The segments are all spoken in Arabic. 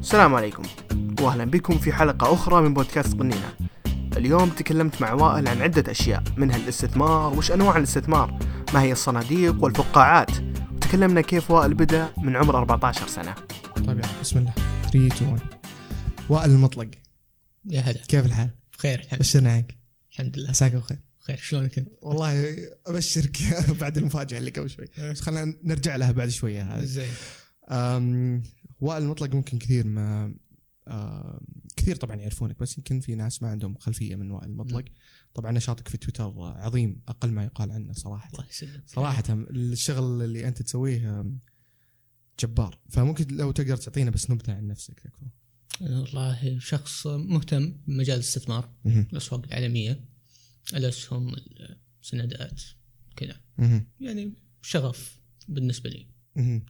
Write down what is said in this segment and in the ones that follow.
السلام عليكم. واهلا بكم في حلقة أخرى من بودكاست قنينة. اليوم تكلمت مع وائل عن عدة أشياء منها الاستثمار وش أنواع الاستثمار ما هي الصناديق والفقاعات. وتكلمنا كيف وائل بدأ من عمر 14 سنة. طيب يلا بسم الله. 3 2 1 وائل المطلق. يا هلا. كيف الحال؟ بخير الحمد, بشرنا عنك الحمد لله. عساك بخير. بخير شلونك انت؟ والله أبشرك بعد المفاجأة اللي قبل شوي. بس خلينا نرجع لها بعد شوية. هذه زين وائل المطلق ممكن كثير ما أم، كثير طبعا يعرفونك بس يمكن في ناس ما عندهم خلفية من وائل المطلق. طبعا نشاطك في تويتر عظيم أقل ما يقال عنه صراحة. الله يسلمك. صراحة الشغل اللي أنت تسويه جبار. فممكن لو تقدر تعطينا بس نبذة عن نفسك تكفى والله شخص مهتم بمجال الاستثمار. الأسواق العالمية الاسهم السندات كذا. يعني شغف بالنسبة لي.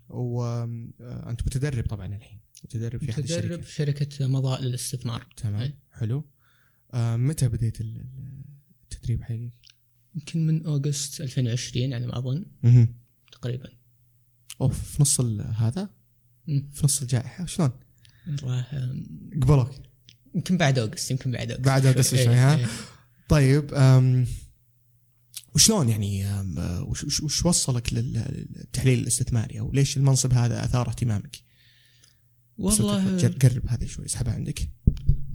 وانت متدرب طبعا الحين متدرب في أحد متدرب في شركة مضاء للاستثمار تمام أي. حلو آه متى بديت ال- ال- التدريب حقك؟ يمكن من August 2020 على ما أظن. تقريبا أوف في نص ال- هذا مم. في نص الجائحة شلون؟ والله أم، قبلوك يمكن بعد August يمكن بعد August بعد August إيه، شوي، ها؟ إيه. طيب وشلون يعني آه، وش, وش, وش وصلك لل- للتحليل الاستثماري؟ أو ليش المنصب هذا أثار اهتمامك؟ والله قرب هذه شوي اسحبها عندك؟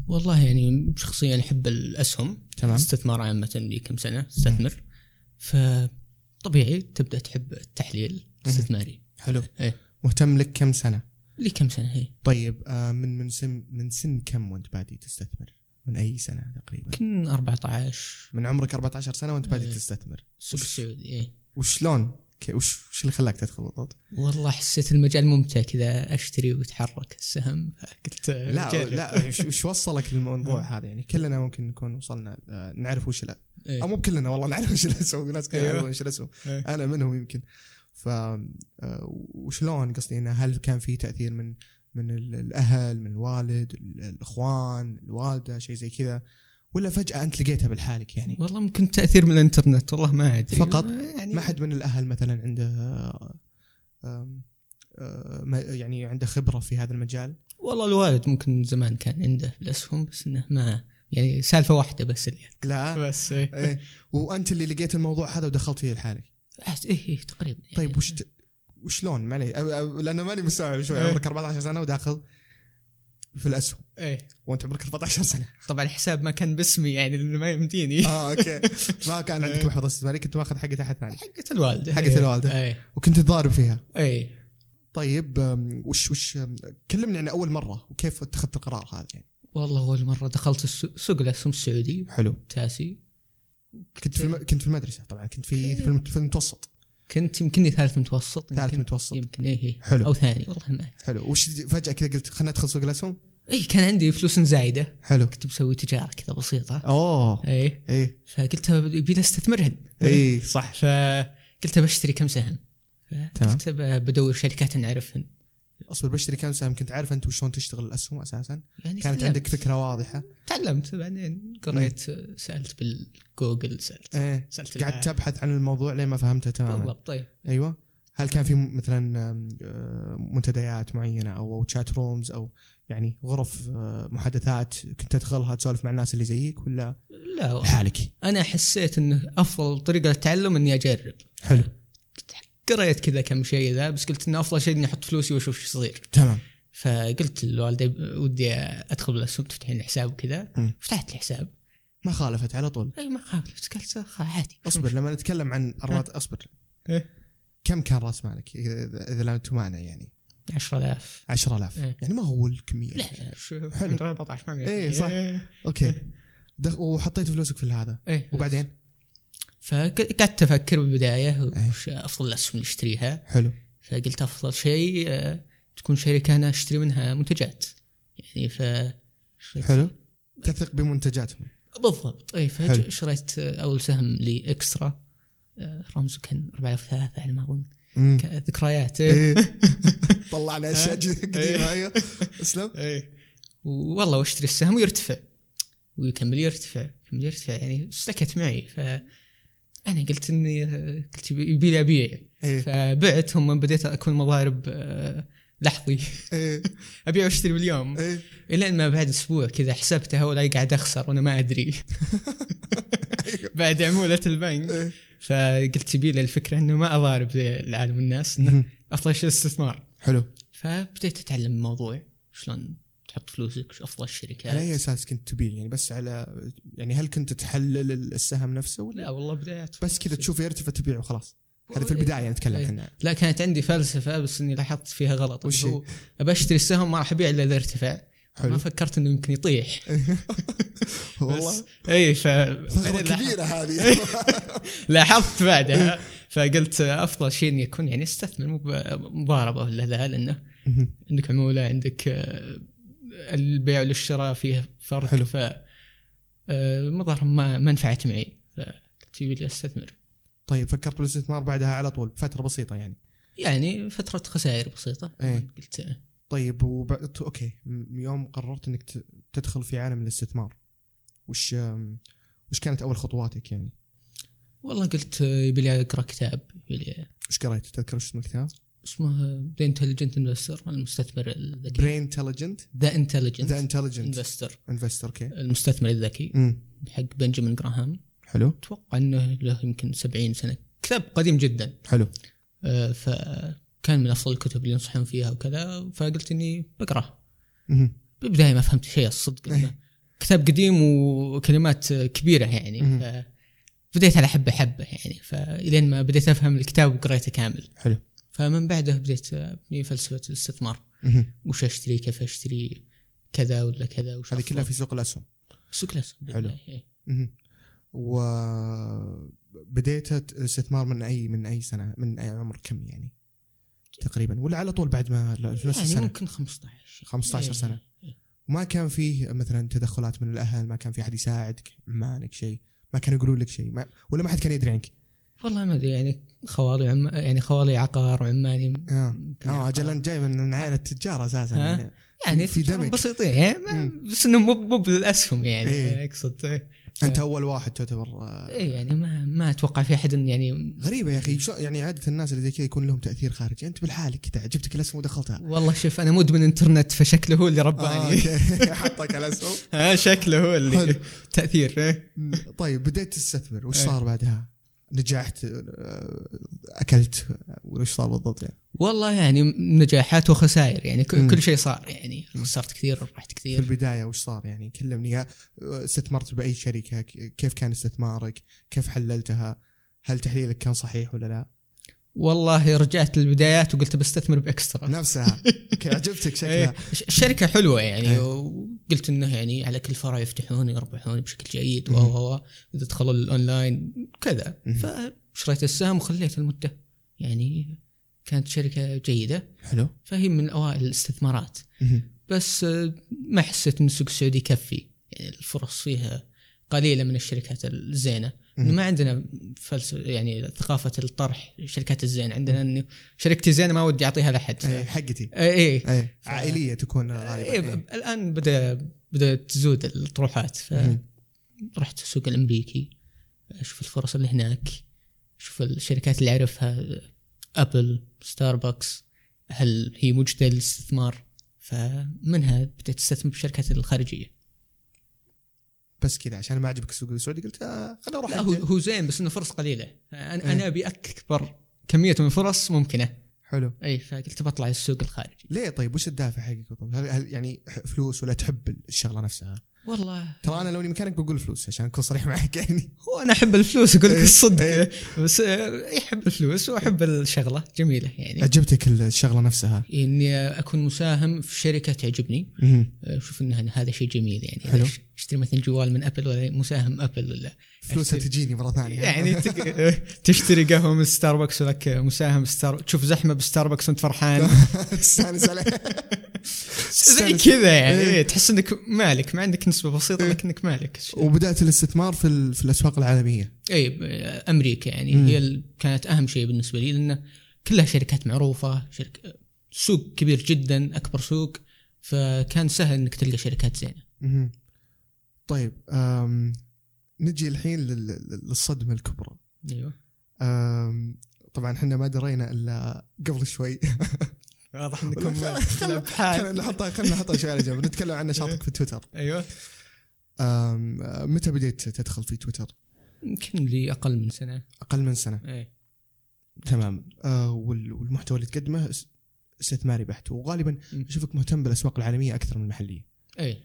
والله يعني شخصيا أحب الأسهم تمام. استثمار عامة لي كم سنة أستثمر. فطبيعي تبدأ تحب التحليل الاستثماري. حلو. إيه. مهتم لك كم سنة؟ لي كم سنة هي طيب آه من من سن من سن كم وأنت بادي تستثمر؟ من أي سنة تقريبا؟ يمكن 14 من عمرك 14 سنة وأنت بادي إيه. تستثمر السوق السعودي إيه. وشلون وش وش اللي خلاك تدخل بالضبط؟ والله حسيت المجال ممتع كذا أشتري ويتحرك السهم فقلت لا جرب. لا وش- وصلك للموضوع هذا يعني كلنا ممكن نكون وصلنا آه، نعرف وش لا إيه. أو مو كلنا والله نعرف وش الاسهم ناس كثير أيوه. يعرفون وش الاسهم إيه. أنا منهم يمكن ف آه، وشلون قصدي إنه هل كان في تأثير من من ال- الأهل من الوالد ال- الإخوان الوالدة شيء زي كذا ولا فجأة أنت لقيتها بالحالك يعني؟ والله ممكن تأثير من الإنترنت والله ما أدري. فقط؟ يعني ما حد من الأهل مثلا عنده يعني عنده خبرة في هذا المجال؟ والله الوالد ممكن زمان كان عنده الأسهم بس إنه ما يعني سالفة واحدة بس اللي لا؟ بس إيه. إيه. وأنت اللي لقيت الموضوع هذا ودخلت فيه لحالك؟ إيه إيه، تقريبا. يعني. طيب وش. وشلون؟ معلي لأنه ماني مستوعب شوي إيه. عمرك 14 سنة وداخل في الأسهم. إيه. وأنت عمرك 14 سنة. طبعا الحساب ما كان باسمي يعني لأنه ما يمديني آه أوكي. ما كان عندك إيه. محفظه استثماريه كنت ماخذ حقة احد ثاني حقت الوالدة. حقت إيه. الوالدة. إيه. وكنت تضارب فيها. إيه. طيب وش وش كلمني عن أول مرة وكيف اتخذت القرار هذا يعني؟ والله أول مرة دخلت سوق الأسهم السعودي. حلو. تاسي. كنت في الم... كنت في المدرسة طبعا كنت في الم- في المتوسط. كنت يمكنني ثالث متوسط ثالث متوسط. يمكن إيه إيه. حلو. أو ثاني والله ما حلو. وش فجأة كذا قلت خلينا ندخل سوق الأسهم؟ اي كان عندي فلوس زايدة. حلو. كنت بسوي تجارة كذا بسيطة. أوه. إيه. إيه. فقلت يبي أستثمرهن. إيه صح. فقلت بشتري كم سهم. قلت بدور شركات نعرفهن. أصبر بشتري كم سهم كنت عارف أنت وشلون تشتغل الأسهم أساسا يعني كانت تعلمت. عندك فكرة واضحة تعلمت بعدين قريت سألت بالجوجل سألت إيه سألت العالم. تبحث عن الموضوع لين ما فهمته تماما بالضبط طيب أيوه هل كان في مثلا آه، منتديات معينة أو chat rooms أو يعني غرف آه، محادثات كنت تدخلها تسولف مع الناس اللي زيك ولا لا. لحالك؟ أنا حسيت انه أفضل طريقة للتعلم إني أجرب حلو قريت كذا كم شيء ذا بس قلت إنه أفضل شيء إني أحط فلوسي وأشوف إيش يصير. تمام. فقلت للوالده ودي أدخل بالأسهم تفتحين حساب وكذا. فتحت لي حساب. ما خالفت على طول. اي ما خالف بس قلت عادي. أصبر لما نتكلم عن الرات أصبر. إيه. كم كان راس مالك؟ اذا لم تمانع يعني. 10000 10000 إيه. يعني ما هو الكميه لا شو حلو. 14 ما إيه، صح. أوكي. دخ... وحطيت فلوسك في هذا. إيه. وبعدين؟ فقعدت أفكر بالبداية إيه. وش أفضل الأسهم اللي أشتريها. حلو. فقلت أفضل شيء آه، تكون شركة أنا أشتري منها منتجات. يعني ف حلو. تثق بمنتجاتهم. بالضبط. اي. فشريت أول سهم لي إكسترا آه، رمزه كان 4003 على ما أظن. ذكريات. إيه. طلعنا أشياء ها؟ قديمة أيوه. أسلم. إيه. والله وأشتري السهم ويرتفع. ويكمل يرتفع يكمل يرتفع. يعني سلكت معي. ف أنا قلت إني قلت يبي يبي لي أبيع. إيه. فبعت هم بديت أكون مضارب آه، لحظي. إيه. أبيع وأشتري باليوم. إيه. الين ما بعد أسبوع كذا حسبتها ولا قاعد أخسر وأنا ما أدري. بعد عمولة البنك. إيه. فقلت تبي لي الفكرة إنه ما أضارب العالم الناس إنه. أفضل شيء الاستثمار. حلو. فبديت أتعلم الموضوع شلون تحط فلوسك شو أفضل الشركات. على أي أساس كنت تبيع؟ يعني بس على يعني هل كنت تحلل السهم نفسه ولا؟ لا والله بدايات. بس كذا تشوف يرتفع تبيع وخلاص. هذا في البداية نتكلم إيه. عنها لا كانت عندي فلسفة بس إني لاحظت فيها غلط. وش هو ابى أشتري السهم ما راح أبيع إلا إذا ارتفع. حلو. ما فكرت إنه يمكن يطيح. والله. اي ف كبيرة هذه. لاحظت بعدها. فقلت أفضل شيء إني أكون يعني أستثمر مو مضاربة ولا ذا لأنه. عندك عمولة عندك آه، البيع والشراء فيه فرق حلو. ف آه، المضاربه ما ما نفعت معي فقلت يبي لي أستثمر طيب فكرت بالاستثمار بعدها على طول فترة بسيطة يعني يعني فترة خسائر بسيطة إيه. قلت آه، طيب وبعد أوكي يوم قررت إنك تدخل في عالم الاستثمار وش وش كانت أول خطواتك يعني؟ والله قلت آه، يبي لي أقرأ كتاب يبي لي وش قريت؟ تذكر وش اسم الكتاب؟ اسمه The Intelligent Investor المستثمر الذكي. brain intelligent the intelligent The Intelligent Investor investor okay المستثمر الذكي. حق بنجامين جراهام. حلو. أتوقع إنه له يمكن 70 سنة. كتاب قديم جدا. حلو. آه، فكان من أفضل الكتب اللي ينصحون فيها وكذا. فقلت إني بقراه. بالبدايه ما فهمت شيء الصدق إيه. كتاب قديم وكلمات كبيرة يعني. بديت على حبة حبة يعني. فإلين ما بديت أفهم الكتاب وقريته كامل. حلو. فمن بعده بديت ابني فلسفة الاستثمار. وش أشتري كيف أشتري كذا ولا كذا وش هذه. كلها في سوق الأسهم سوق الأسهم حلو. إيه. مهم. وبديت الاستثمار من أي من أي سنة من أي عمر كم يعني تقريبا ولا على طول بعد ما في نفس يعني السنة ممكن 15 15 إيه. سنة. ما كان فيه مثلا تدخلات من الأهل ما كان في أحد يساعدك عمانك شيء ما كانوا يقولون لك شيء ما ولا ما حد كان يدري عنك والله ما أدري يعني خوالي عم يعني خوالي عقار وعماني آه آه. أجل انت جاي من عائله تجار أساسا؟ يعني. يعني في دمج. بسيطين يعني بس إنه مو مو بالأسهم يعني إيه. أقصد إيه. أنت أول واحد تعتبر آه، إيه يعني ما ما أتوقع في أحد يعني غريبة يا أخي شو يعني عادة الناس اللي زي كذا يكون لهم تأثير خارجي أنت بالحالك كذا عجبتك الأسهم ودخلتها والله شوف أنا مدمن إنترنت فشكله هو اللي آه، رباني أوكي. حطك الأسهم ها شكله هو اللي. تأثير إيه. طيب بديت تستثمر وش إيه. صار بعدها؟ نجحت آه، أكلت وش صار بالضبط يعني؟ والله يعني نجاحات وخسائر يعني. كل شيء صار يعني خسرت كثير ربحت في كثير البداية وش صار يعني كلمني استثمرت بأي شركة كيف كان استثمارك؟ كيف حللتها؟ هل تحليلك كان صحيح ولا لا؟ والله رجعت للبدايات وقلت بستثمر بإكسترا. نفسها. أوكي، عجبتك إيه، شكلها. الش- الشركة حلوة يعني إيه. وقلت إنه يعني على كل فرع يفتحون يربحون بشكل جيد و. و إذا دخلوا الأونلاين كذا. فشريت السهم وخليت المدة. يعني كانت شركة جيدة. حلو. فهي من أوائل الاستثمارات. بس آه، ما حسيت إن السوق السعودي يكفي. يعني الفرص فيها قليلة من الشركات الزينة. مم. ما عندنا فلسفه يعني ثقافة الطرح الشركات الزينه عندنا إنه شركتي زينة ما ودي أعطيها لأحد. إيه حقتي. اي اي إيه عائلية تكون غالبا إيه. إيه. ب- الآن بدأ بدأت تزود الطروحات. فرحت السوق الأمريكي. أشوف الفرص اللي هناك. أشوف الشركات اللي أعرفها. أبل ستاربكس. هل هي مجدة للاستثمار فمنها بديت استثمر بالشركات الخارجية. بس كذا عشان ما عجبك السوق السعودي قلت آه خليني أروح هو. هو زين بس إنه فرص قليلة أنا إيه. أنا أبي أكبر كمية من الفرص ممكنة حلو إي فقلت بطلع السوق الخارجي ليه طيب وش الدافع حقك هل يعني فلوس ولا تحب الشغلة نفسها؟ والله. ترى أنا لو إني مكانك بقول فلوس عشان أكون صريح معك يعني. هو أنا أحب الفلوس أقول لك إيه. الصدق. إيه. بس يحب الفلوس وأحب الشغلة. جميلة يعني. عجبتك الشغلة نفسها؟ إني أكون مساهم في شركة تعجبني. أشوف إن هذا شيء جميل يعني. حلو. اشتري مثلا جوال من أبل ولا مساهم أبل ولا. فلوسها تجيني مرة ثانية. يعني تشتري قهوة من ستاربكس ولك مساهم ستار، تشوف زحمة بستاربكس وأنت فرحان. استانس عليه. زي كذا يعني. إيه. إيه، تحس إنك مالك ما عندك نسبة بسيطة لكنك مالك. وبدأت الاستثمار في في الأسواق العالمية. اي أمريكا يعني. مم. هي كانت أهم شيء بالنسبة لي لأن كلها شركات معروفة شركه سوق كبير جدا أكبر سوق فكان سهل إنك تلقى شركات زينة. طيب أم نجي الحين لل- لل- للصدمة الكبرى. أيوه. طبعا إحنا ما درينا إلا قبل شوي. واضح خل- خلينا نحطها خلينا نحطها شوي على جنب. نتكلم عن نشاطك في تويتر. أيوه. أم، آه، متى بديت تدخل في تويتر؟ يمكن لي أقل من سنة. أقل من سنة. إيه. تمام. آه وال- والمحتوى اللي تقدمه اس- استثماري بحت. وغالبا. أشوفك مهتم بالأسواق العالمية أكثر من المحلية. إيه.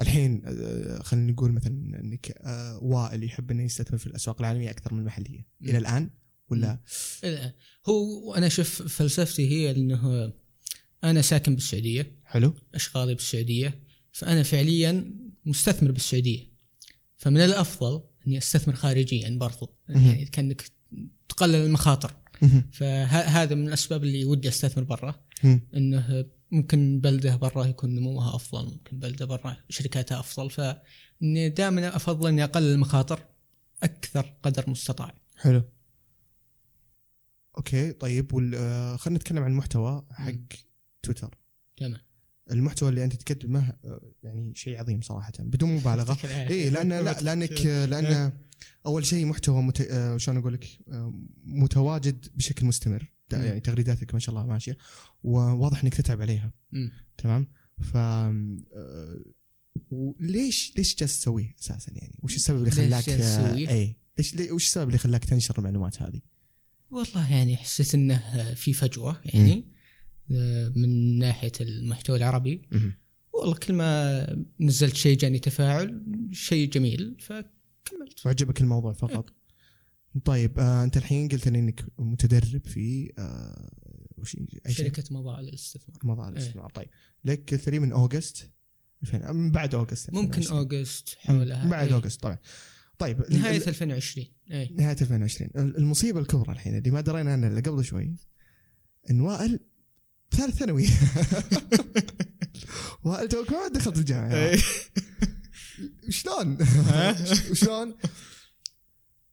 الحين آه خلينا نقول مثلا إنك آه وائل يحب إنه يستثمر في الأسواق العالمية أكثر من المحلية. إلى الآن؟ ولا؟ لا، هو أنا شوف فلسفتي هي إنه أنا ساكن بالسعودية. حلو. اشغالي بالسعودية. فأنا فعليا مستثمر بالسعودية. فمن الأفضل أني أستثمر خارجيا برضو. يعني كأنك تقلل المخاطر. فهذا من الأسباب اللي ودي أستثمر برا. إنه ممكن بلده برا يكون نموها أفضل ممكن بلده برا شركاتها أفضل. فإني دائما أفضل إني أقلل المخاطر أكثر قدر مستطاع. حلو. أوكي طيب وال آه خلينا نتكلم عن المحتوى حق مم. تويتر تمام المحتوى اللي أنت تقدمه آه، يعني شيء عظيم صراحة بدون مبالغة اي لأن لا لأنك لأن أول شيء محتوى مت... آه، شلون أقول لك آه، متواجد بشكل مستمر. يعني تغريداتك ما شاء الله ماشية وواضح إنك تتعب عليها. تمام ف آه، وليش ليش جالس تسويه أساسا يعني وش السبب اللي ليش خلاك جالس آه، أسويه؟ اي ليش وش السبب اللي خلاك تنشر المعلومات هذه؟ والله يعني حسيت إنه في فجوة يعني آه، من ناحية المحتوى العربي. والله كل ما نزلت شيء جاني تفاعل شيء جميل فكملت وعجبك الموضوع فقط طيب آه أنت الحين قلت لي إنك متدرب في آه وش؟ شركة مضاعف للاستثمار مضى إيه. الاستثمار طيب لك قلت لي من أوغست 2000 من بعد أوغست ممكن 2020. أوغست حولها من بعد إيه. أوغست طبعا طيب نهاية ال- 2020 اي نهاية 2020 ال- المصيبة الكبرى الحين اللي ما درينا عنها إلا قبل شوي إن وائل ثالث ثانوي وائل توك ما دخلت الجامعة إيه. شلون؟ وشلون؟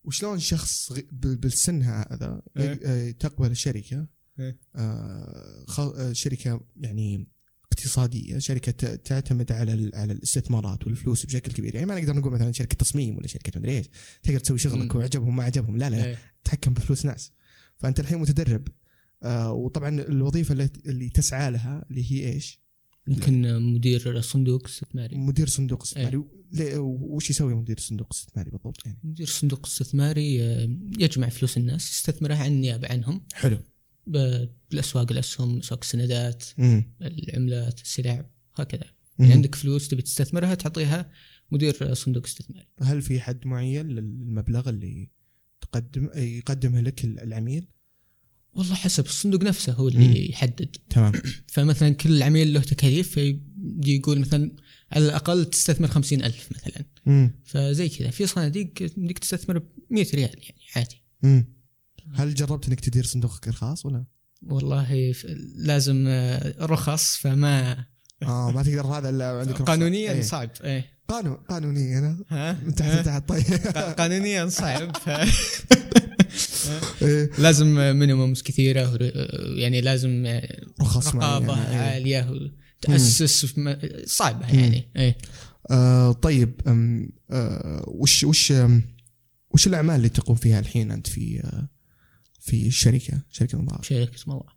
وشلون شخص بالسن هذا إيه. آه، تقبل شركه إيه. آه، آه، شركة يعني اقتصاديه شركة تعتمد على على الاستثمارات والفلوس بشكل كبير. يعني ما نقدر نقول مثلا شركة تصميم ولا شركة مدري إيش. تقدر تسوي شغلك. وعجبهم ما عجبهم. لا لا إيه. تتحكم بفلوس ناس. فأنت الحين متدرب. آه، وطبعا الوظيفة اللي, اللي تسعى لها اللي هي إيش؟ يمكن مدير صندوق استثماري. مدير صندوق استثماري. ليه- وش يسوي مدير صندوق استثماري بالضبط يعني؟ مدير صندوق استثماري آه، يجمع فلوس الناس يستثمرها عن النيابة عنهم. حلو. بالأسواق الاسهم اسواق السندات العملات السلع هكذا. يعني عندك فلوس تبي تستثمرها تعطيها مدير صندوق استثماري. هل في حد معين للمبلغ اللي تقدم يقدمه لك العميل؟ والله حسب الصندوق نفسه هو مم. اللي يحدد. تمام. فمثلا كل عميل له تكاليف فيجي يقول مثلا على الأقل تستثمر خمسين ألف مثلا. امم فزي كذا في صناديق يمديك تستثمر ب 100 ريال يعني عادي. امم هل جربت إنك تدير صندوقك الخاص ولا؟ والله لازم آه، رخص فما آه ما تقدر هذا إلا عندك رخصة. قانونيا إيه. صعب إيه قانون قانونيا أنا من تحت لتحت طيب قانونيا صعب ف... إيه. لازم مينيمومز كثيرة يعني لازم رخص رقابة معينة، إيه. عالية تأسس صعبة. يعني إيه آه طيب آه وش وش وش الأعمال اللي تقوم فيها الحين أنت في آه في الشركة شركة المضاعف شركة مضاعف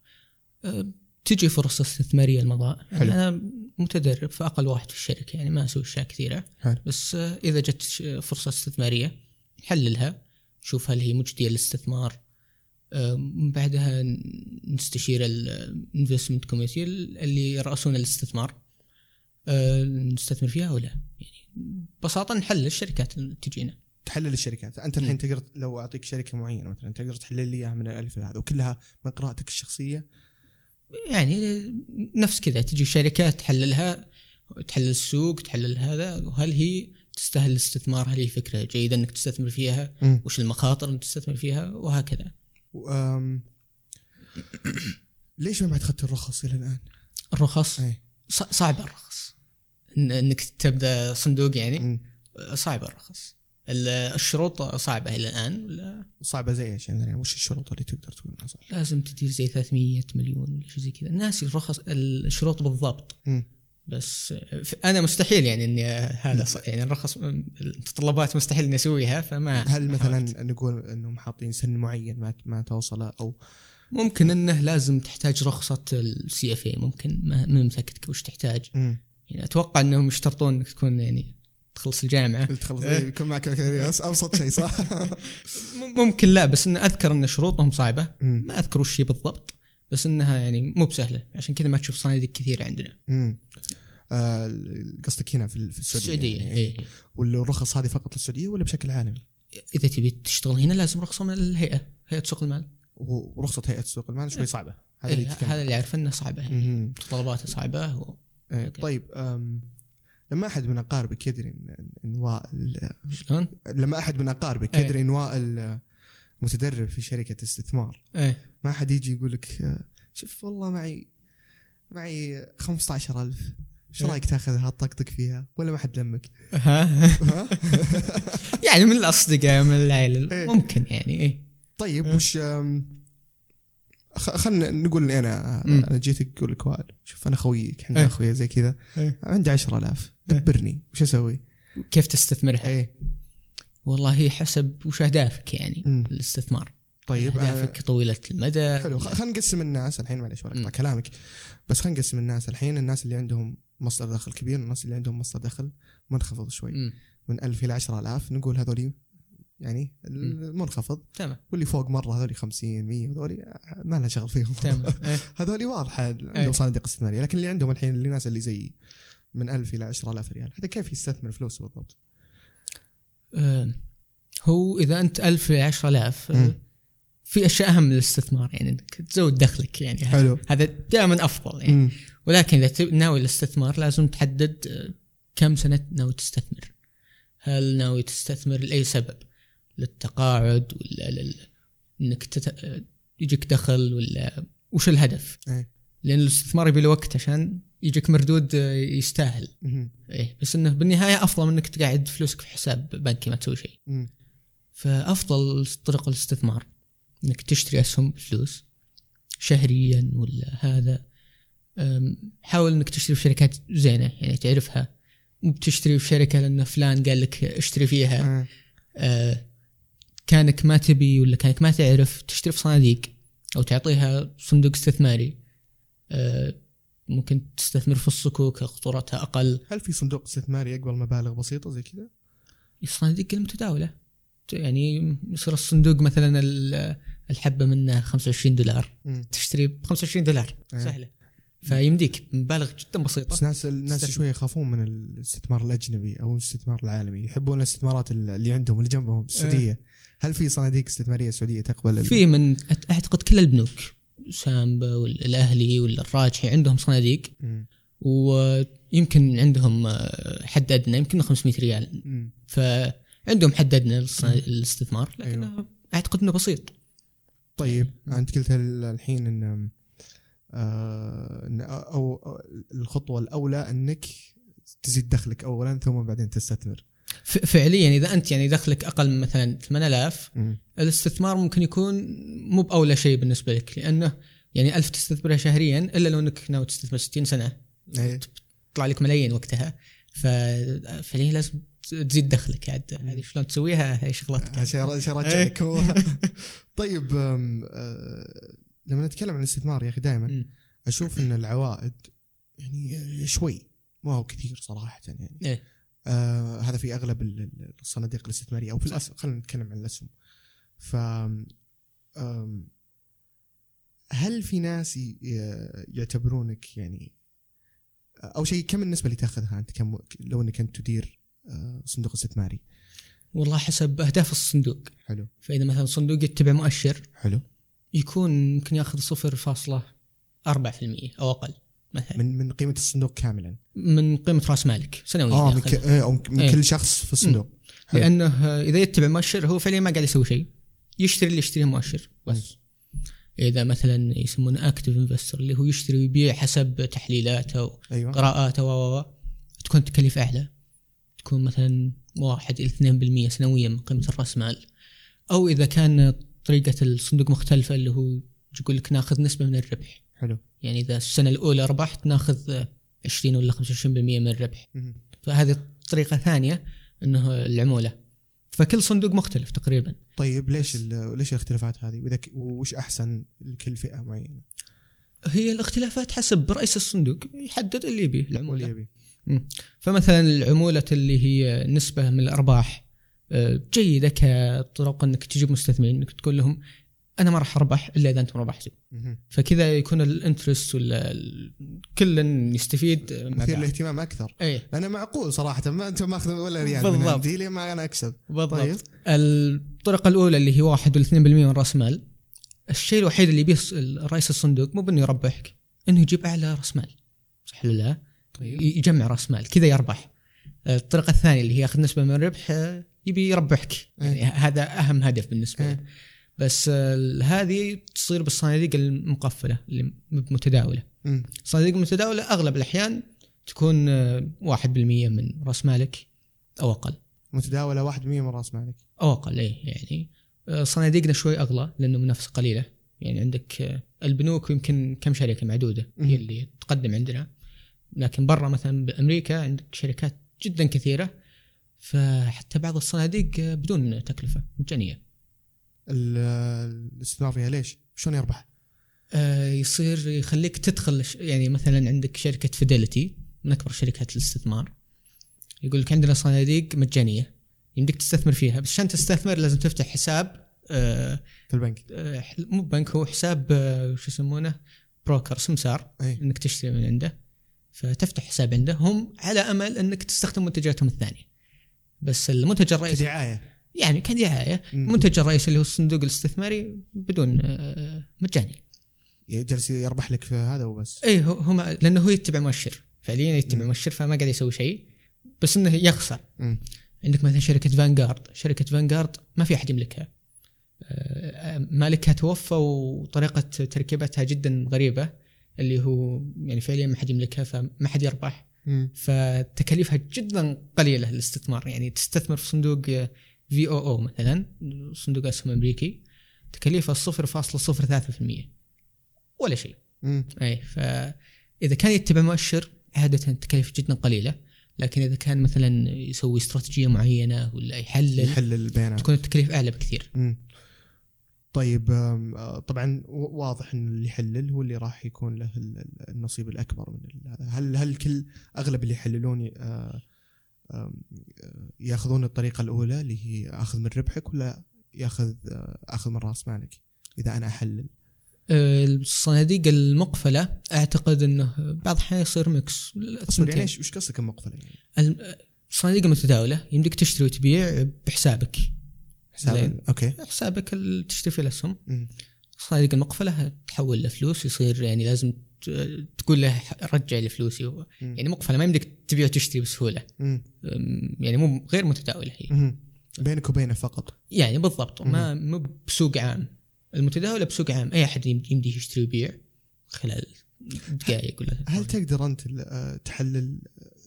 أه، تجي فرص استثمارية المضاعف حلو. أنا متدرب في أقل واحد في الشركة يعني ما أسوي أشياء كثيرة. حلو. بس أه، إذا جت فرصة استثمارية نحللها نشوف هل هي مجدية للاستثمار. أه، من بعدها نستشير ال investment committee اللي يرأسون الاستثمار. نستثمر فيها أو لا. يعني ببساطة نحلل الشركات اللي تجينا. تحلل الشركات. أنت الحين تقدر لو أعطيك شركة معينة مثلا تقدر تحلل لي إياها من الألف لهذا وكلها من قراءتك الشخصية؟ يعني نفس كذا تجي شركات تحللها تحلل السوق تحلل هذا وهل هي تستاهل الاستثمار؟ هل هي فكرة جيدة إنك تستثمر فيها؟ مم. وش المخاطر إنك تستثمر فيها؟ وهكذا. أم ليش ما بعد اخذت الرخص إلى الآن؟ الرخص؟ ص- صعب الرخص. إنك تبدأ صندوق يعني. صعب الرخص. ال- الشروط صعبة إلى الآن ولا صعبة زي إيش يعني وش الشروط اللي تقدر تقول إنها صعبة؟ لازم تدير زي 300 مليون ولا شيء زي كذا الناس الرخص الشروط بالضبط مم. بس أنا مستحيل يعني إني هذا يعني الرخص المتطلبات مستحيل إني أسويها فما هل حاولت. مثلا نقول إنهم حاطين سن معين ما ما توصله أو ممكن إنه لازم تحتاج رخصة السي اف اي ممكن ما متأكد وش تحتاج مم. يعني أتوقع إنهم يشترطون إنك تكون يعني تخلص الجامعة تخلص إيه، يكون معك بكالوريوس أبسط شيء صح؟ ممكن لا بس انه أذكر إن شروطهم صعبة. ما أذكر وش هي بالضبط بس إنها يعني مو بسهلة عشان كذا ما تشوف صناديق كثيرة عندنا مم. آه، قصدك هنا في السعودية السعودية يعني. إيه. والرخص هذه فقط للسعودية ولا بشكل عالمي؟ إذا تبي تشتغل هنا لازم رخصه من الهيئة هيئة سوق المال ورخصه هيئة سوق المال شوي صعبة هذا إيه اللي. هذا اللي أعرف إنه صعبة يعني مهم. طلباتها صعبة و... إيه،. طيب لما أحد من اقاربك يدري ان وائل شلون؟ لما أحد من اقاربك إيه. يدري ان وائل متدرب في شركة استثمار إيه ما حد يجي يقول لك شوف والله معي معي 15000 إيش إيه. رأيك تأخذها تطقطق فيها ولا ما حد لمك؟ ها ها؟ يعني من الأصدقاء من العائله إيه. ممكن يعني إيه طيب إيه. وش خلنا نقول إني أنا. أنا جيتك أقول لك وائل شوف أنا خويك إحنا إيه. أخويا زي كذا إيه. عندي 10000 إيه. دبرني وش أسوي؟ كيف تستثمرها؟ إيه والله هي حسب وش أهدافك يعني مم. الاستثمار طيب آه، اهدافك طويلة المدى حلو خلينا نقسم الناس الحين معلش ولا كلامك بس خلينا نقسم الناس الحين الناس اللي عندهم مصدر دخل كبير والناس اللي عندهم مصدر دخل منخفض شوي مم. من 1000 إلى 10000 نقول هذولي يعني المنخفض تمام واللي فوق مرة هذولي 50 100 هذولي ما لنا شغل فيهم تمام إيه. هذولي واضحة عندهم إيه. صناديق استثمارية لكن اللي عندهم الحين اللي الناس اللي زي من 1000 إلى 10000 ريال هذا كيف يستثمر فلوسه بالضبط؟ آه، هو إذا أنت 1000 ل 10000 مم. في أشياء أهم من الاستثمار يعني إنك تزود دخلك يعني حلو. هذا دائما أفضل يعني مم. ولكن إذا ناوي الاستثمار لازم تحدد آه، كم سنة ناوي تستثمر هل ناوي تستثمر لأي سبب للتقاعد ولا لل... إنك تت... آه، يجيك دخل ولا وش الهدف إيه. لأن الاستثمار يبي له وقت عشان يجيك مردود آه، يستاهل. إيه بس إنه بالنهاية أفضل من إنك تقعد فلوسك في حساب بنكي ما تسوي شيء. فأفضل طرق الاستثمار إنك تشتري أسهم بفلوس شهريا ولا هذا حاول إنك تشتري في شركات زينة يعني تعرفها مو بتشتري في شركة لأن فلان قال لك اشتري فيها آه. أه، كانك ما تبي ولا كانك ما تعرف تشتري في صناديق أو تعطيها صندوق استثماري أه، ممكن تستثمر في الصكوك خطورتها أقل. هل في صندوق استثماري يقبل مبالغ بسيطة زي كذا؟ الصناديق المتداولة. يعني يصير الصندوق مثلا ال- الحبة منه 25 دولار. مم. تشتري ب 25 دولار. إيه. سهلة. فيمديك مبالغ جدا بس بسيطه ناس الناس استثمر. شوي يخافون من الاستثمار الأجنبي أو الاستثمار العالمي. يحبون الاستثمارات اللي عندهم اللي جنبهم السعودية. هل في صناديق استثمارية سعودية تقبل في من أعتقد كل البنوك سامبا والاهلي ولا الراجحي عندهم صناديق. ويمكن عندهم آه، حد أدنى يمكن 500 ريال مم. فعندهم حد أدنى للاستثمار لكن أيوه. أعتقد إنه بسيط طيب أنت قلت ال- الحين إن آه أو الخطوة الأولى إنك تزيد دخلك اولا ثم بعدين تستثمر فعليا إذا أنت يعني دخلك أقل من مثلا 8000 مم. الاستثمار ممكن يكون مو بأولى شيء بالنسبة لك لأنه يعني ألف تستثمرها شهريا إلا لو إنك ناوي تستثمر 60 سنة. إيه. تطلع لك ملايين وقتها. فعليا لازم تزيد دخلك عاد. هذه شلون تسويها؟ هي شغلتك عشان طيب آه لما نتكلم عن الاستثمار يا أخي دائما. أشوف إن العوائد يعني شوي ما هو كثير صراحة يعني. إيه. آه هذا في أغلب ال- ال- الصناديق الاستثمارية أو في الاسهم خلينا نتكلم عن الأسهم. ف هل في ناس يعتبرونك يعني اول شيء كم النسبة اللي تأخذها أنت كم لو إنك أنت تدير آه، صندوق استثماري؟ والله حسب أهداف الصندوق. حلو. فإذا مثلا صندوق يتبع مؤشر حلو. يكون يمكن يأخذ 0.4% أو أقل. مثلا. من من قيمة الصندوق كاملا. من قيمة رأس مالك سنويا آه من, ياخذ. ك... إيه، أو من إيه. كل شخص في الصندوق. حلو. لأنه إذا يتبع مؤشر هو فعليا ما قاعد يسوي شيء. يشتري اللي يشتريه مؤشر بس. إذا مثلا يسمونه اكتف انفستر اللي هو يشتري ويبيع حسب تحليلاته وقراءاته و و- تكون التكاليف أعلى. تكون مثلا 1 إلى 2% سنويا من قيمة راس مال. أو إذا كان طريقة الصندوق مختلفة اللي هو يقول لك ناخذ نسبة من الربح. حلو. يعني إذا السنة الأولى ربحت ناخذ 20 ولا 25% من الربح. فهذه طريقة ثانية إنه العمولة. فكل صندوق مختلف تقريبا. طيب ليش ليش الاختلافات هذه؟ وإذا وش أحسن لكل فئة معينة؟ هي الاختلافات حسب رئيس الصندوق يحدد اللي يبيه العمولة. يبي فمثلا العمولة اللي هي نسبة من الأرباح آه، جيدة كطرق أنك تجيب مستثمرين أنك تقول لهم أنا ما راح أربح إلا إذا أنتم ربحتوا. فكذا يكون الانترست ولا كل يستفيد مثير. للاهتمام أكثر. اي أنا معقول صراحة ما أنت ماخذ ولا ريال من بالضبط. عندي لين ما أنا أكسب؟ بالضبط. طيب. الطريقة الأولى اللي هي واحد ولا 2% من رأس مال الشيء الوحيد اللي يبيه رئيس الصندوق مو بأنه يربحك إنه يجيب أعلى رأس مال. صح ولا لا؟ طيب. يجمع رأس مال كذا يربح. الطريقة الثانية اللي هي ياخذ نسبة من الربح يبي يربحك. يعني هذا أهم هدف بالنسبة له. إيه. بس آه، هذه تصير بالصناديق المقفلة اللي متداولة. الصناديق المتداوله أغلب الأحيان تكون آه، 1% من رأس مالك أو أقل. متداولة 1% من رأس مالك. أو أقل إيه يعني. آه، صناديقنا شوي أغلى لأنه منافسة قليلة. يعني عندك آه، البنوك يمكن كم شركة معدودة. هي اللي تقدم عندنا. لكن برا مثلا بأمريكا عندك شركات جدا كثيرة فحتى بعض الصناديق آه، بدون تكلفة مجانية. الاستثمار فيها ليش؟ شلون يربح؟ آه، يصير يخليك تدخل يعني مثلا عندك شركة فيدلتي من أكبر شركات الاستثمار. يقول لك عندنا صناديق مجانية يمديك تستثمر فيها بس عشان تستثمر لازم تفتح حساب آه، في البنك. آه، مو بنك هو حساب آه، شو يسمونه؟ بروكر سمسار إي. إنك تشتري من عنده. فتفتح حساب عنده هم على أمل إنك تستخدم منتجاتهم الثانية. بس المنتج الرئيسي كدعاية. يعني كدعايه. المنتج الرئيسي اللي هو الصندوق الاستثماري بدون آه، مجاني جالس يربح لك في هذا وبس اي ما- لأنه هو يتبع مؤشر فعليا يتبع. مؤشر فما قاعد يسوي شيء بس إنه يخسر مم. عندك مثلا شركة فانغارد شركة فانغارد ما في أحد يملكها آه، مالكها توفى وطريقة تركيبتها جدا غريبة اللي هو يعني فعليا ما حد يملكها فما حد يربح مم. فتكاليفها جدا قليلة للاستثمار يعني تستثمر في صندوق في أو أو مثلا صندوق أسهم أمريكي تكاليفها 0.03% ولا شيء. اي فاذا كان يتبع مؤشر عادة التكاليف جدا قليلة. لكن إذا كان مثلا يسوي استراتيجية معينة ولا يحلل يحلل البيانات. تكون التكاليف أعلى بكثير. مم. طيب آه، طبعا واضح إن اللي يحلل هو اللي راح يكون له ال- ال- النصيب الأكبر من هل هل كل أغلب اللي يحللون آه، ياخذون الطريقة الأولى اللي هي أخذ من ربحك ولا ياخذ أخذ من راس مالك إذا أنا أحلل آه، الصناديق المقفلة أعتقد إنه بعض الاحيان يصير mix اصبر يعني. إيش وش قصدك المقفله يعني؟ الصناديق المتداولة يمديك تشتري وتبيع بحسابك حساب زين. okay حسابك اللي تشتري فيه الأسهم. الصناديق المقفلة تحول لفلوس يصير يعني لازم تقول له رجع لي فلوسي مم. يعني مقفله ما يمديك تبيع وتشتري بسهولة. مم. يعني مو غير متداوله هي. مم. بينك وبينه فقط. يعني بالضبط. ما مو بسوق عام. المتداوله بسوق عام. أي أحد يمدي يمدي يشتري ويبيع خلال دقائق ولا هل تقدر أنت آه، تحلل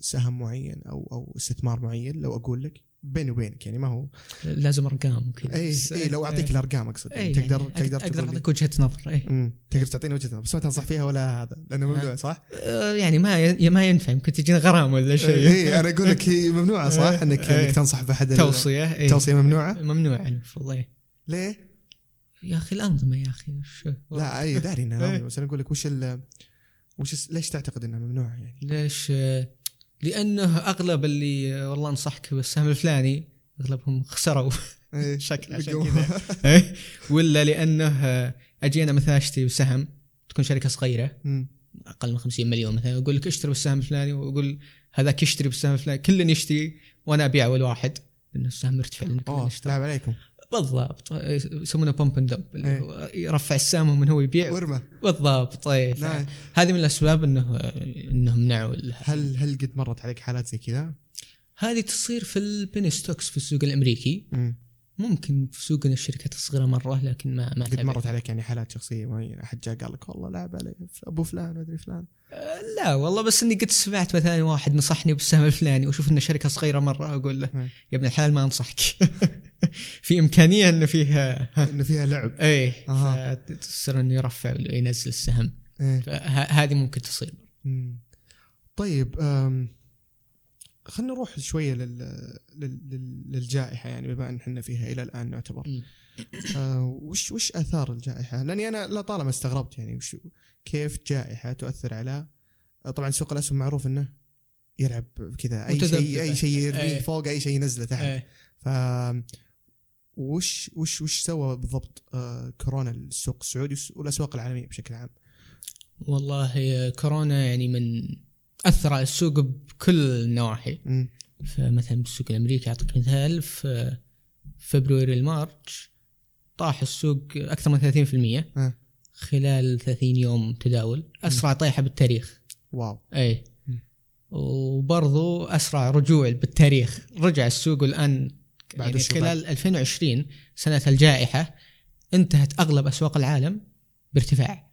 سهم معين أو أو استثمار معين لو أقول لك؟ بيني وبينك يعني ما هو لازم أرقام وكذا اي اي لو أعطيك الأرقام أقصد إيه، يعني تقدر يعني تقدر أقدر أعطيك وجهة نظر اي تقدر تعطيني وجهة نظر بس ما تنصح فيها ولا هذا لأنه ممنوع صح؟ آه، يعني ما ي- ما ينفع يمكن تجينا غرام ولا شيء اي أنا أقول لك هي ممنوعة صح؟ إيه، انك إيه. إنك تنصح باحد توصية إيه. توصية ممنوعة؟ ممنوع المفروض إيه. ليه؟ يا أخي الأنظمة يا أخي شو لا اي داري إنها إيه. بس أنا أقول لك وش ال وش ليش تعتقد إنها ممنوعة يعني؟ ليش آه، لأنه أغلب اللي والله أنصحك بالسهم الفلاني أغلبهم خسروا إيه. شكل عشان كذا إيه. ولا لأنه أجي أنا مثلا اشتري سهم تكون شركة صغيرة. أقل من 50 مليون مثلا أقول لك اشتري بالسهم الفلاني وأقول هذاك يشتري بالسهم الفلاني كل يشتري وأنا أبيع اول واحد لأنه السهم مرتفع أوه. لعب عليكم بالضبط يسمونه pump and dump اللي إيه. هو يرفع السهم ومن هو يبيع ورمى بالضبط طيب. هذه من الأسباب إنه انه منعوا هل هل قد مرت عليك حالات زي كذا؟ هذه تصير في ال penny stocks في السوق الأمريكي. ممكن في سوقنا الشركات الصغيره مرة لكن ما ما قد. مرت عليك يعني حالات شخصية معينة أحد جاء قال لك والله لعب علي أبو فلان ما أدري فلان لا والله بس إني قد سمعت مثلا واحد نصحني بالسهم الفلاني وأشوف انه شركة صغيرة مرة أقول له. يا ابن الحلال ما أنصحك في إمكانية انه فيها انه فيها لعب أها. تصير إنه يرفع وينزل السهم إيه. فهذه ممكن تصير مم. طيب خلينا نروح شوية لل... لل... لل- للجائحة يعني بما إن إحنا فيها إلى الآن نعتبر. آه وش وش آثار الجائحة؟ لأني أنا لا طالما استغربت يعني وش كيف جائحة تؤثر على طبعا سوق الأسهم معروف إنه يلعب كذا أي. شيء أي شيء يرميه إيه. فوق أي شيء ينزله تحت إيه. ف وش وش وش سوى بالضبط آه كورونا السوق السعودي والأسواق العالمية بشكل عام؟ والله كورونا يعني من أثر على السوق بكل النواحي. فمثلا بالسوق الأمريكي اعطيك مثال في فبراير ال March طاح السوق أكثر من 30% آه. خلال 30 يوم تداول أسرع طيحة بالتاريخ wow اي. وبرضو أسرع رجوع بالتاريخ رجع السوق الآن بعد يعني الشباب. خلال 2020 سنة الجائحة انتهت أغلب أسواق العالم بارتفاع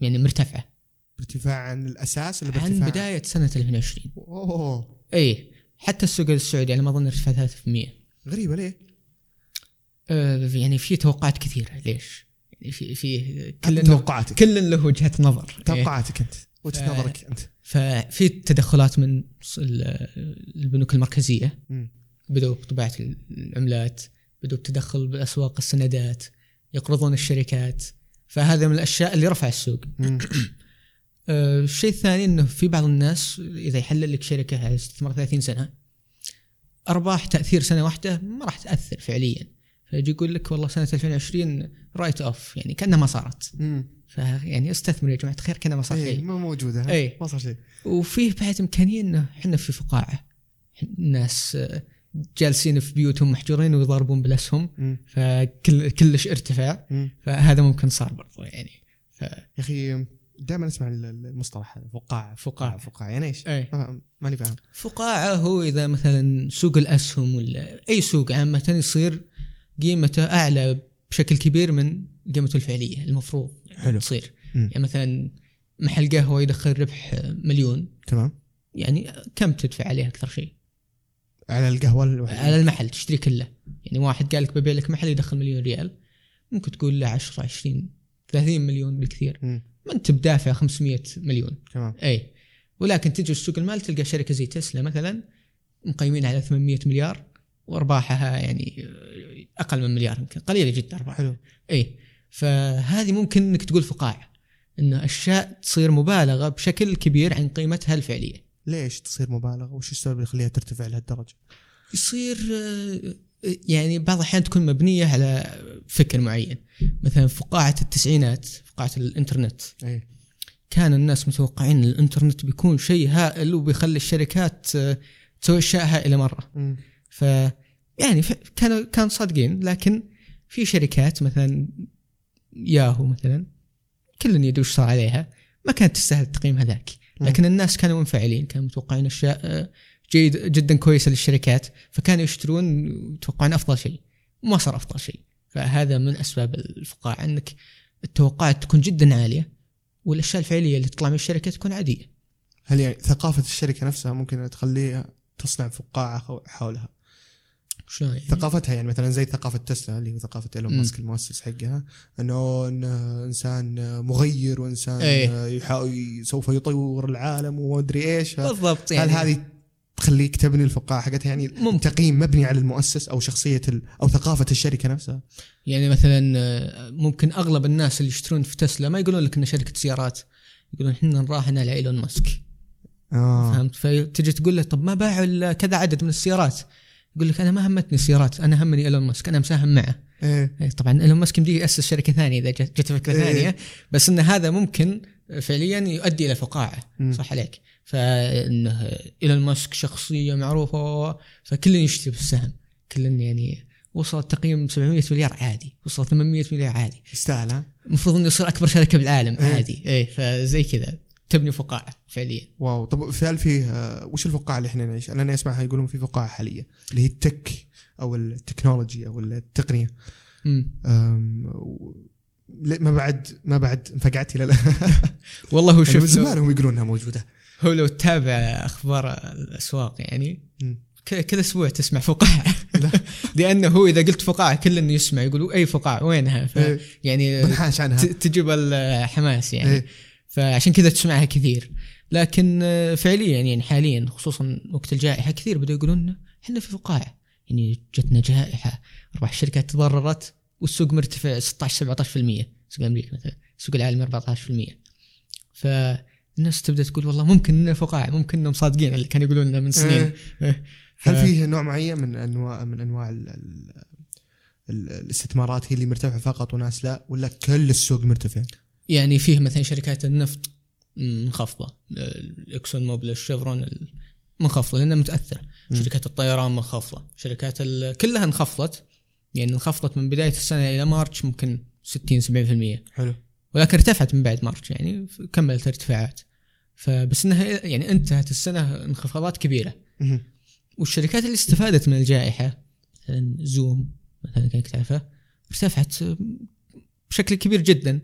يعني مرتفعة ارتفاع عن الأساس ولا عن بارتفاع بداية سنة 2020 أوه اي حتى السوق السعودي على ما أظن ارتفع 3% غريبة ليه؟ آه، يعني في توقعات كثيرة ليش؟ يعني في في كل توقعاتك كل له وجهة نظر إيه. توقعاتك أنت وجهة نظرك أنت ففي تدخلات من البنوك المركزية مم. بدأوا بطباعه العملات بدأوا بتدخل باسواق السندات يقرضون الشركات فهذا من الأشياء اللي رفع السوق. آه، الشيء الثاني إنه في بعض الناس إذا يحلل لك شركة على استثمار 30 سنة أرباح تأثير سنة واحدة ما راح تأثر فعليا فيجي يقول لك والله سنة 2020 write off يعني كأنها ما صارت. فيعني استثمر يا جماعة الخير كأنها ما صار إيه شيء ما موجودة؟ إيه. ما صار شيء وفيه بعد امكانيه إنه إحنا في فقاعة الناس آه، جالسين في بيوتهم محجورين ويضاربون بالاسهم. فكل كلش ارتفاع مم. فهذا ممكن صار برضو يعني ف... يا أخي دائما أسمع ال- ال- المصطلح هذا فقاعة فقاعة. فقاعة يعني إيش؟ إيه ما- ماني فاهم فقاعة هو إذا مثلا سوق الأسهم ولا أي سوق عامة يصير قيمته أعلى بشكل كبير من قيمته الفعلية المفروض حلو. تصير. يعني مثلا محل قهوة يدخل ربح مليون تمام يعني كم تدفع عليه أكثر شيء على القهوة الوحيدة. على المحل تشتري كله. يعني واحد قال لك ببيع لك محل يدخل مليون ريال ممكن تقول له 10 20 30 مليون بالكثير. ما أنت بدافع 500 مليون. تمام. أي. ولكن تجي سوق المال تلقى شركة زي تسلا مثلا مقيمين على 800 مليار وأرباحها يعني أقل من مليار يمكن قليلة جدا أرباح. حلو. أي. فهذه ممكن إنك تقول فقاعة إن أشياء تصير مبالغة بشكل كبير عن قيمتها الفعلية. ليش تصير مبالغة؟ وش السبب اللي يخليها ترتفع لهالدرجة؟ يصير آه، يعني بعض الأحيان تكون مبنية على فكر معين. مثلا فقاعه التسعينات فقاعه الإنترنت إيه. كان الناس متوقعين الإنترنت بيكون شيء هائل وبيخلي الشركات آه، تسوي أشياء هائلة مرة. مم. ف يعني ف- كانوا كان صادقين. لكن في شركات مثلا ياهو مثلا كل يدري وش صار عليها ما كانت تستاهل التقييم هذاك. لكن الناس كانوا منفعلين كانوا متوقعين أشياء آه، جيد جدا كويسة للشركات فكانوا يشترون ويتوقعون أفضل شيء. وما صار أفضل شيء. فهذا من أسباب الفقاعة أنك التوقعات تكون جدا عالية والأشياء الفعلية اللي تطلع من الشركة تكون عادية. هل يعني ثقافة الشركة نفسها ممكن تخليها تصنع فقاعة حو- حولها؟ يعني؟ ثقافتها يعني مثلا زي ثقافة تسلا اللي هو ثقافة إيلون. ماسك المؤسس حقها إنه إنه إنسان مغير وإنسان. يحاول سوف يطور العالم وما ادري إيش بالضبط هل يعني هذه تخليك تبني الفقاعه حقتها يعني ممكن. تقييم مبني على المؤسس أو شخصية ال أو ثقافة الشركة نفسها يعني مثلا آه، ممكن أغلب الناس اللي يشترون في تسلا ما يقولون لك انها شركة سيارات يقولون إحنا نراهن على إيلون ماسك آه فهمت فتجي تقول له طب ما باعوا إلا كذا عدد من السيارات يقول لك أنا ما همتني السيارات أنا همني إيلون ماسك أنا مساهم معه. إيه. إيه، طبعا إيلون ماسك يمديه يأسس شركة ثانية إذا جت فكرة إيه. ثانية بس إن هذا ممكن فعليا يؤدي إلى فقاعة مم. صح عليك؟ فإنه إيلون ماسك شخصية معروفة فكل يشتري بالسهم. كل يعني وصل تقييم 700 مليار عادي وصل 800 مليار عادي. يستاهل ها؟ المفروض إنه يصير أكبر شركة بالعالم إيه. عادي. إيه فزي كذا. تبني فقاعة فعليا. واو. طب في هل فيه آه، وش الفقاعة اللي إحنا نعيش؟ أنا أسمعها يقولون في فقاعة حالية اللي هي التك أو التكنولوجي أو التقنية. ما بعد ما بعد انفقعت إلى والله هو يعني شوف زمان هم يقولون انها موجودة. هو لو تتابع أخبار الأسواق يعني كل أسبوع تسمع فقاعة. لا. لأنه هو إذا قلت فقاعة كل إنه يسمع يقولوا أي فقاعة وينها؟ إيه. يعني تجيب الحماس يعني. إيه. فعشان كذا تسمعها كثير. لكن آه، فعليا يعني حاليا خصوصا وقت الجائحة كثير بدأوا يقولون إحنا في فقاعة. يعني جتنا جائحة ارباح الشركات تضررت والسوق مرتفع 16 17% سوق أمريكا مثلا السوق العالمي 14% فالناس تبدأ تقول والله ممكن انه فقاعة ممكن إنهم صادقين اللي كانوا يقولون لنا من سنين. إيه. هل فيه نوع معين من أنواع من أنواع ال الاستثمارات هي اللي مرتفعة فقط وناس لا ولا كل السوق مرتفع؟ يعني فيه مثلا شركات النفط منخفضة. الإكسون موبيل الشيفرون منخفضة لأنها متأثرة. مم. شركات الطيران منخفضة. شركات كلها انخفضت. يعني انخفضت من بداية السنة إلى March ممكن 60 70% حلو. ولكن ارتفعت من بعد March يعني كملت ارتفاعات. فبس إنها يعني انتهت السنة انخفاضات كبيرة. مهم. والشركات اللي استفادت من الجائحة مثلا زوم مثلا كانك تعرفه ارتفعت بشكل كبير جدا.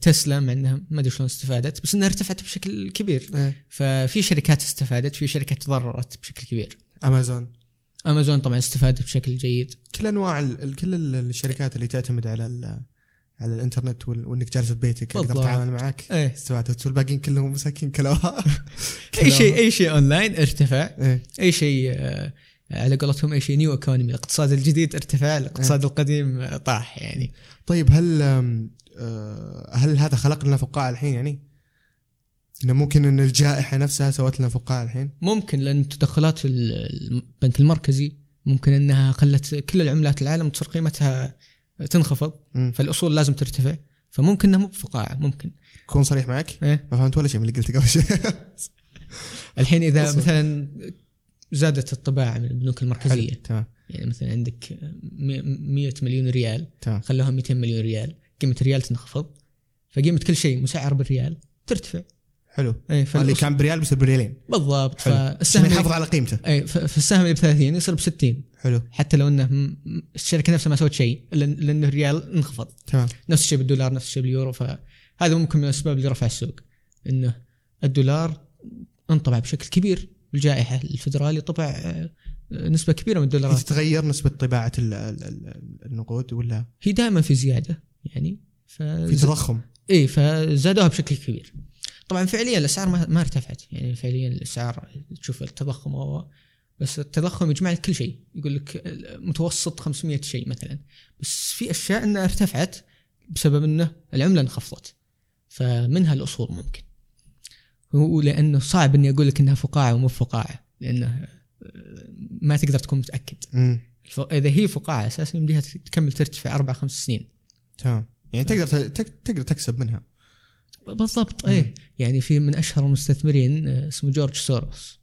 تسلا مع إنها ما أدري شلون استفادت بس إنها ارتفعت بشكل كبير. إيه. ففي شركات استفادت في شركات تضررت بشكل كبير. امازون امازون طبعا استفادت بشكل جيد. كل أنواع كل ال- الشركات اللي تعتمد على على الإنترنت وإنك جالس في بيتك أقدر بالضبط. اتعامل معك. إيه. استفادت. والباقيين كلهم مساكين كلوها أي شيء أي شيء اونلاين ارتفع. إيه. أي شيء آه، على قولتهم أي شيء new economy الاقتصاد الجديد ارتفع الاقتصاد القديم آه، طاح يعني. طيب هل هل هذا خلق لنا فقاعه الحين يعني؟ إنه ممكن إن الجائحة نفسها سوت لنا فقاعه الحين؟ ممكن لأن تدخلات ال- البنك المركزي ممكن إنها خلت كل العملات العالم تصير قيمتها تنخفض مم. فالأصول لازم ترتفع فممكن إنها مو بفقاعه ممكن اكون صريح معك؟ إيه؟ ما فهمت ولا شيء من اللي قلته قبل شوي الحين إذا أصلاً. مثلا زادت الطباعة من البنوك المركزية تمام يعني مثلا عندك 100 مليون ريال تمام خلوها 200 مليون ريال قيمة الريال تنخفض فقيمة كل شيء مسعر بالريال ترتفع. حلو. اي اللي كان بريال بيصير بريالين. بالضبط حلو. فالسهم يحافظ. على قيمته. اي فالسهم اللي ب 30 يصير ب 60 حلو. حتى لو إنه الشركة نفسها ما سوت شيء لأنه الريال انخفض. تمام. نفس الشيء بالدولار نفس الشيء باليورو فهذا ممكن من الأسباب اللي رفع السوق إنه الدولار انطبع بشكل كبير بالجائحة. الفدرالي طبع آه، نسبة كبيرة من الدولارات. تتغير نسبة طباعة ال- ال- ال- النقود ولا؟ هي دائما في زيادة. يعني ف في تضخم. اي فزادوها بشكل كبير. طبعا فعليا الأسعار ما, ما ارتفعت. يعني فعليا الأسعار تشوف التضخم هو بس التضخم يجمع لك كل شيء. يقول لك متوسط 500 شيء مثلا. بس في أشياء إنها ارتفعت بسبب إنه العملة انخفضت. فمنها الاصول ممكن. هو لأنه صعب إني أقول لك إنها فقاعة ومو فقاعة لأنه آه، ما تقدر تكون متأكد. ف- إذا هي فقاعة أساسا يمديها تكمل ترتفع أربع خمس سنين. تمام. يعني تقدر تك- تقدر تكسب منها. بالضبط إيه. يعني في من أشهر المستثمرين آه، اسمه جورج سوروس.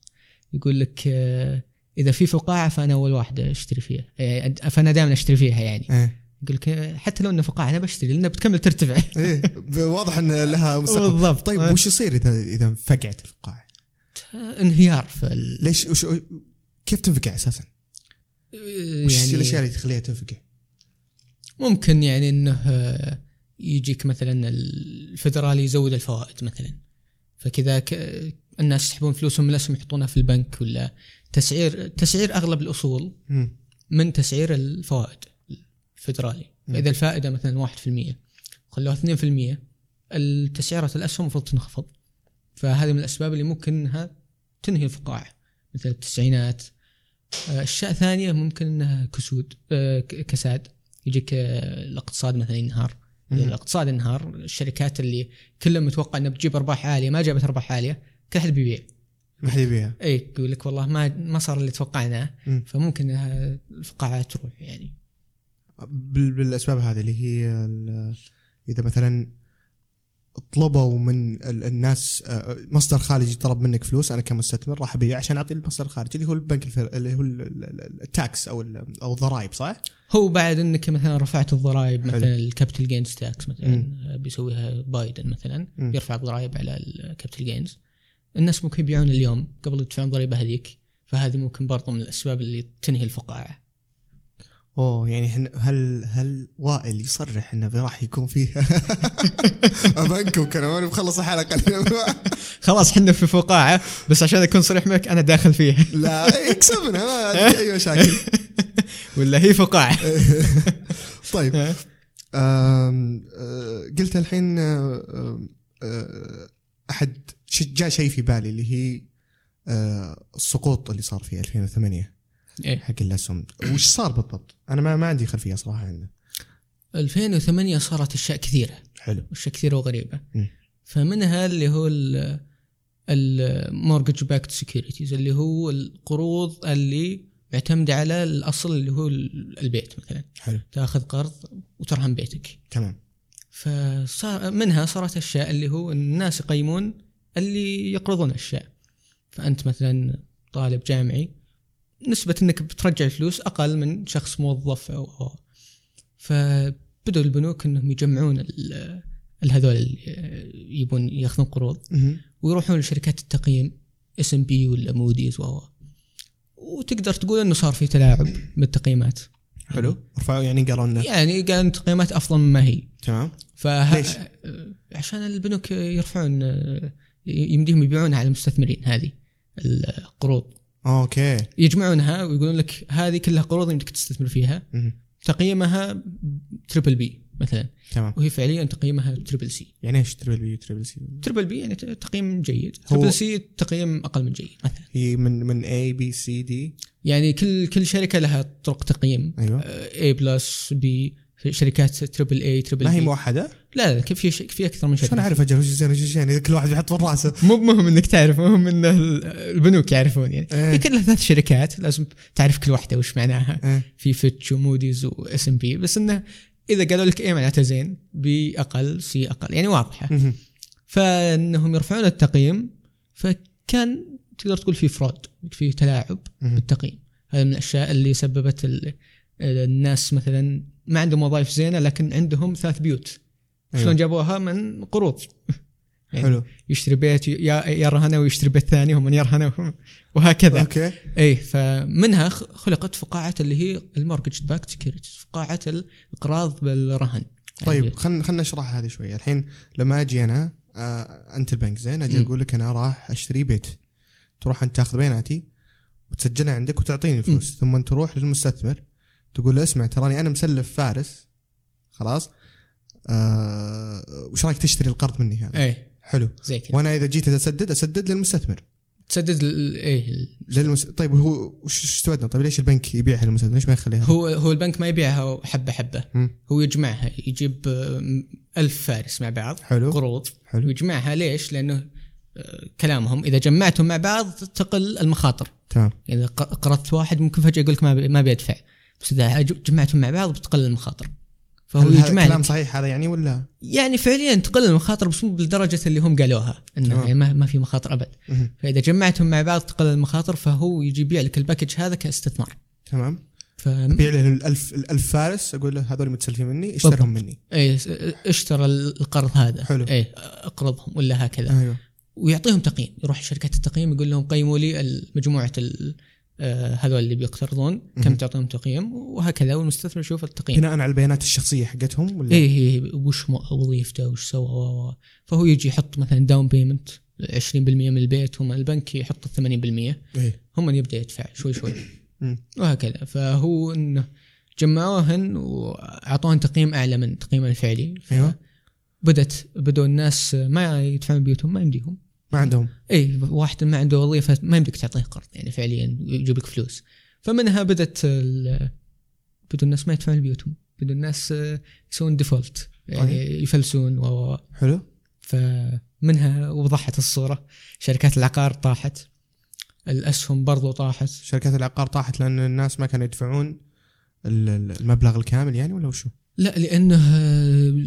يقول لك آه، إذا في فقاعة فأنا أول واحد أشتري فيها. آه، فأنا دائما أشتري فيها يعني. إيه. يقول لك آه، حتى لو انه فقاعة أنا بشتري لأنها بتكمل ترتفع. إيه واضح إن لها مستقبل. بالضبط. طيب آه. وش يصير اذا إذا فقعت الفقاعة؟ انهيار في ال... ليش وش كيف تنفقع أساسا؟ وش يعني الأشياء اللي تخليها تنفقع؟ ممكن يعني إنه آه، يجيك مثلا الفدرالي يزود الفوائد مثلا. فكذا الناس يسحبون فلوسهم من الاسهم يحطونها في البنك ولا. تسعير تسعير أغلب الأصول. من تسعير الفوائد الفدرالي. فإذا الفائدة مثلا 1% خلوها 2% التسعيرة الأسهم المفروض تنخفض. فهذه من الأسباب اللي ممكن إنها تنهي الفقاعة. مثل التسعينات. آه، أشياء ثانية ممكن إنها كسود آه، كساد. يجيك آه، الاقتصاد مثلا ينهار. الاقتصاد انهار الشركات اللي كلها متوقع إنها بتجيب أرباح عالية ما جابت أرباح عالية كل احد بيبيع ما حد يبيها اي يقول لك والله ما ما صار اللي توقعناه مم. فممكن انها الفقاعة تروح يعني بال- بالأسباب هذه اللي هي إذا مثلا طلبوا من ال- الناس آه، مصدر خارجي طلب منك فلوس أنا كمستثمر راح أبيع عشان أعطي المصدر الخارجي اللي هو البنك الفر... اللي هو ال- ال- ال- التاكس أو أو الضرائب صح؟ هو بعد إنك مثلا رفعت الضرائب. مثلا ال capital gains tax مثلا مم. بيسويها بايدن مثلا مم. بيرفع الضرائب على ال capital gains الناس ممكن يبيعون اليوم قبل يدفعون ضريبة هذيك فهذه ممكن برضو من الأسباب اللي تنهي الفقاعة أوه يعني هل هل وائل يصرح إنه راح يكون فيه؟ بنك وكذا ماني مخلص الحلقة. خلاص حنا في فقاعة بس عشان أكون صريح معك أنا داخل فيها. لا يكسب منها ما أي مشاكل. ولا هي فقاعة. طيب. آه، قلت الحين آه، آه، أحد جاء شيء في بالي اللي هي السقوط اللي صار في 2008 إيه. حق الأسهم. وش صار بالضبط؟ أنا ما ما عندي خلفية صراحة عنه. 2008 صارت أشياء كثيرة. حلو. أشياء كثيرة وغريبة. مم. فمنها اللي هو ال mortgage backed securities اللي هو القروض اللي معتمده على الأصل اللي هو ال- البيت مثلا. حلو. تأخذ قرض وترهن بيتك. تمام. فصار منها صارت أشياء اللي هو الناس يقيمون اللي يقرضون أشياء. فأنت مثلا طالب جامعي نسبة إنك بترجع الفلوس أقل من شخص موظف أو أو- فبدوا البنوك إنهم يجمعون ال- الهذول اللي يبون يأخذون قروض. ويروحون لشركات التقييم S&P ولا موديز و وتقدر تقول إنه صار في تلاعب بالتقييمات حلو. رفعوا يعني قالوا لنا يعني قال تقييمات أفضل مما هي. تمام. فه... ليش؟ عشان البنوك يرفعون يمديهم يبيعونها على المستثمرين هذه القروض. okay. يجمعونها ويقولون لك هذه كلها قروض يمديك تستثمر فيها. تقييمها triple B مثلا. تمام. وهي فعليا تقييمها triple C يعني إيش triple B triple C triple B يعني تقييم جيد. triple C تقييم أقل من جيد مثلا. هي من من A B C D يعني كل كل شركة لها طرق تقييم. أيوه. A plus B شركات triple A triple ما هي بي موحدة؟ لا لا كيف في ش- في أكثر من شركه شلون أعرف أجل؟ وش زين وش زين اذا كل واحد يحط في رأسه. مو مهم إنك تعرف مهم إن ال- البنوك يعرفون يعني. إيه. هي كلها ثلاث شركات لازم تعرف كل واحدة وش معناها. إيه. في Fitch و Moody's و S&P بس إنه إذا قالوا لك إيه معناته زين B أقل C أقل. يعني واضحة. مهم. فإنهم يرفعون التقييم فكان تقدر تقول في fraud في تلاعب مهم. بالتقييم. هذا من الأشياء اللي سببت ال- الناس مثلا ما عندهم وظائف زينة لكن عندهم ثلاث بيوت. أيوة. شلون جابوها من قروض. يعني حلو يشتري بيت يا- يرهنه ويشتري بيت ثاني ومن يرهنه وهكذا. okay. إي فمنها خلقت فقاعة اللي هي ال mortgage-backed securities فقاعة الإقراض بالرهن. طيب يعني خلينا خلينا نشرح هذه شوية الحين لما أجي أنا آه انت البنك زين أجي. أقول لك أنا راح أشتري بيت. تروح أنت تاخذ بياناتي وتسجلها عندك وتعطيني الفلوس. ثم تروح للمستثمر تقول له اسمع تراني أنا مسلف فارس خلاص آه وش رايك تشتري القرض مني هذا؟ اي حلو. زي كذا. وأنا إذا جيت أسدد أسدد للمستثمر. تسدد إيه للمس... طيب هو وش استفدنا؟ طيب ليش البنك يبيعها للمستثمر ليش ما يخليها؟ هو هو البنك ما يبيعها حبة حبة. هو يجمعها يجيب ألف فارس مع بعض حلو. قروض. حلو. ويجمعها ليش؟ لأنه آه، كلامهم إذا جمعتهم مع بعض تقل المخاطر. تمام. إذا قرضت واحد ممكن فجأة يقول لك ما بي- ما بيدفع. بس إذا جمعتهم مع بعض بتقل المخاطر. فهو هل يجمع كلام صحيح هذا يعني ولا؟ يعني فعليا تقل المخاطر بس مو بالدرجة اللي هم قالوها إنه. يعني ما, ما في مخاطر أبد. فإذا جمعتهم مع بعض تقل المخاطر فهو يجي يبيع لك ال package هذا كاستثمار. تمام. ف ابيع له الألف الألف فارس أقول له هذول متسلفين مني اشترهم مني. اي اشترى القرض هذا. حلو. اي أقرضهم ولا هكذا. أيوه. ويعطيهم تقييم. يروح شركات التقييم يقول لهم قيموا لي مجموعه ال- هذول اللي بيقترضون كم. تعطيهم تقييم؟ وهكذا والمستثمر يشوف التقييم. بناء على البيانات الشخصية حقتهم ولا؟ اي اي وش م- وظيفته وش سوى فهو يجي يحط مثلا down payment 20% من البيت هم البنك يحط 80% إيه. هم اللي يبدأ يدفع شوي شوي. وهكذا. فهو إنه جمعوهن وأعطوهن تقييم أعلى من تقييمه الفعلي. أيوه. بدت بدوا الناس ما يدفعون بيوتهم ما يمديهم. ما عندهم. اي واحد ما عنده وظيفة ما يمديك تعطيه قرض يعني فعليا يجيب لك فلوس. فمنها بدت بدوا الناس ما يدفعون بيوتهم. بدوا الناس آه، يسوون ديفولت يعني يفلسون و حلو. فمنها وضحت الصورة. شركات العقار طاحت. الأسهم برضو طاحت. شركات العقار طاحت لأن الناس ما كانوا يدفعون ال- ال- المبلغ الكامل يعني ولا وشو؟ لا لأنه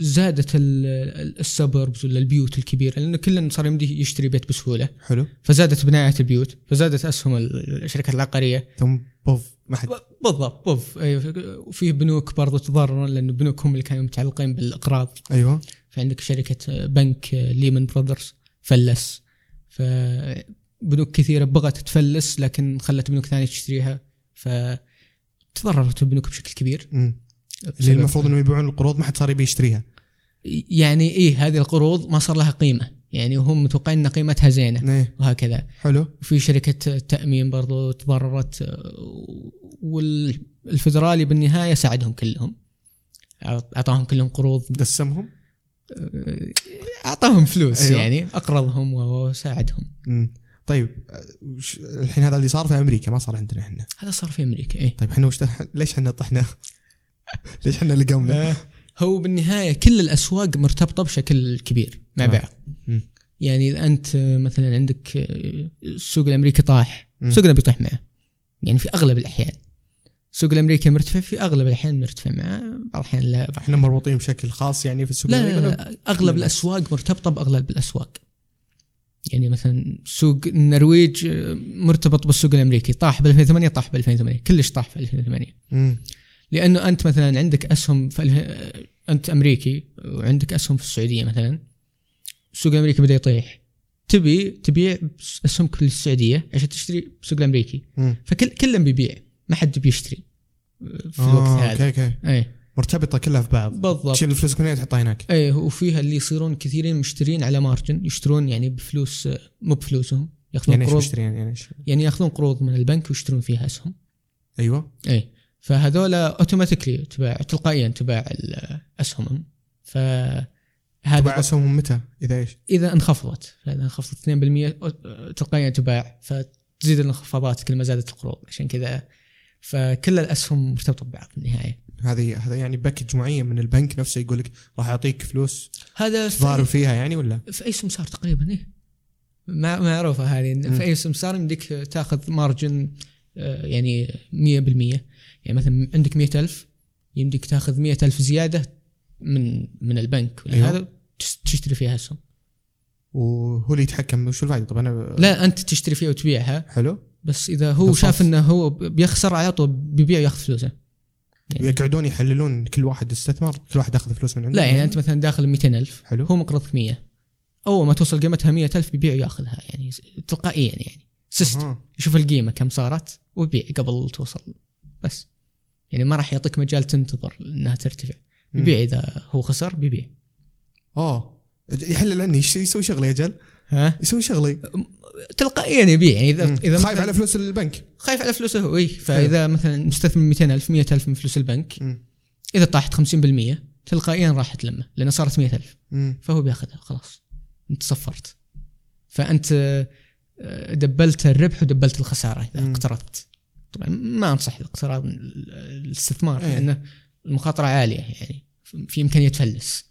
زادت ال- ال suburbs ولا البيوت الكبيرة لأنه كل صار يمديه يشتري بيت بسهولة. حلو. فزادت بنايه البيوت فزادت أسهم ال- الشركات العقارية. ثم بوف ما حد. بالضبط بوف. أيوة. وفي بنوك برضو تضررون لأن البنوك هم اللي كانوا متعلقين بالأقراض. أيوه. فعندك شركة بنك Lehman Brothers فلس. فبنوك كثيرة بغت تفلس لكن خلت بنوك ثانية تشتريها فتضررت البنوك بشكل كبير. مم. اللي المفروض انهم يبيعون القروض ما حد صار يبي يشتريها. يعني إيه هذه القروض ما صار لها قيمة. يعني هم متوقعين إن قيمتها زينة إيه. وهكذا. حلو. وفي شركة تأمين برضو تضررت والفدرالي بالنهاية ساعدهم كلهم. أعطاهم كلهم قروض. دسمهم؟ أعطاهم فلوس أيوة. يعني أقرضهم وساعدهم. مم. طيب الحين هذا اللي صار في أمريكا ما صار عندنا إحنا. هذا صار في أمريكا إيه. طيب إحنا وش ليش إحنا طحنا؟ ليش إحنا اللي قمنا هو بالنهاية كل الأسواق مرتبطة بشكل كبير مع تمام. بعض. يعني إذا أنت مثلا عندك السوق الأمريكي طاح. سوقنا بيطيح معه. يعني في أغلب الأحيان. السوق الأمريكي مرتفع في أغلب الأحيان مرتفع معه. بعض الأحيان لا. إحنا مربوطين بشكل خاص يعني في السوق لا, الأمريكي؟ لا, ولا- لا. أغلب الأسواق مرتبطة بأغلب الأسواق. يعني مثلا سوق النرويج آه، مرتبط بالسوق الأمريكي. طاح ب 2008 طاح ب 2008 كلش طاح في 2008 مم. لأنه أنت مثلا عندك أسهم في. أنت أمريكي وعندك أسهم في السعودية مثلا السوق الامريكي بدأ يطيح. تبي تبيع اسهمك في السعودية عشان تشتري بالسوق الأمريكي. مم. فكل كلهم بيبيع. ما حد بيشتري في آه، الوقت okay هذا. okay اي مرتبطة كلها في بعض. بالضبط. تشيل الفلوس من هنا تحطها هناك. إيه وفيها اللي يصيرون كثيرين مشترين على margin يشترون يعني بفلوس مو بفلوسهم يأخذون يعني إيش قروض. مشتري يعني إيش؟ يعني يأخذون قروض من البنك ويشترون فيها أسهم. أيوه. اي فهذولا automatically تباع تلقائيا تباع أسهمهم. ف هذا تبع أسهمهم متى؟ إذا إيش؟ إذا انخفضت. فإذا انخفضت 2% أو- تلقائيا تباع فتزيد الانخفاضات كل ما زادت القروض. عشان كذا فكل الأسهم مرتبطة ببعض في النهايه هذه هذا يعني package معين من البنك نفسه يقول لك راح يعطيك فلوس هذا في تضارب فيها يعني ولا؟ في أي سمسار تقريبا إيه. ما معروفه هذه. في أي سمسار يمديك تاخذ margin آه، يعني 100% يعني مثلا عندك 100000 يمديك تاخذ 100000 زيادة من من البنك ولا أيوة. هذا تش- تشتري فيها اسهم وهو اللي يتحكم وش الفائدة؟ طب أنا لا أنت تشتري فيها وتبيعها. حلو. بس إذا هو بالضبط. شاف إنه هو بيخسر على طول بيبيع وياخذ فلوسه. يعني يقعدون يحللون كل واحد استثمر كل واحد ياخذ فلوس من عنده. لا يعني أنت مثلا داخل 200000 حلو. هو مقرضك 100 أول ما توصل قيمتها 100000 بيبيع وياخذها يعني تلقائيا يعني. سيستم أها. يشوف القيمة كم صارت ويبيع قبل توصل. بس. يعني ما راح يعطيك مجال تنتظر إنها ترتفع. مم. يبيع إذا هو خسر بيبيع. آه. يحلل عني يسوي؟ شغلي يا جل. ها؟ يسوي شغلي تلقائيا يبيع. يعني اذا مم. إذا خايف على فلوس البنك. خايف على فلوسه اي فإذا مثلا مستثمر 200000 100000 من فلوس البنك. مم. إذا طاحت 50% تلقائيا راحت لمه لأنه صارت 100000 مم. فهو بيأخذها خلاص. أنت صفرت. فأنت آه، دبلت الربح ودبلت الخسارة إذا. اقترضت. ما أنصح باقتراض الاستثمار إيه. لأنه المخاطرة عالية يعني في إمكانية تفلس.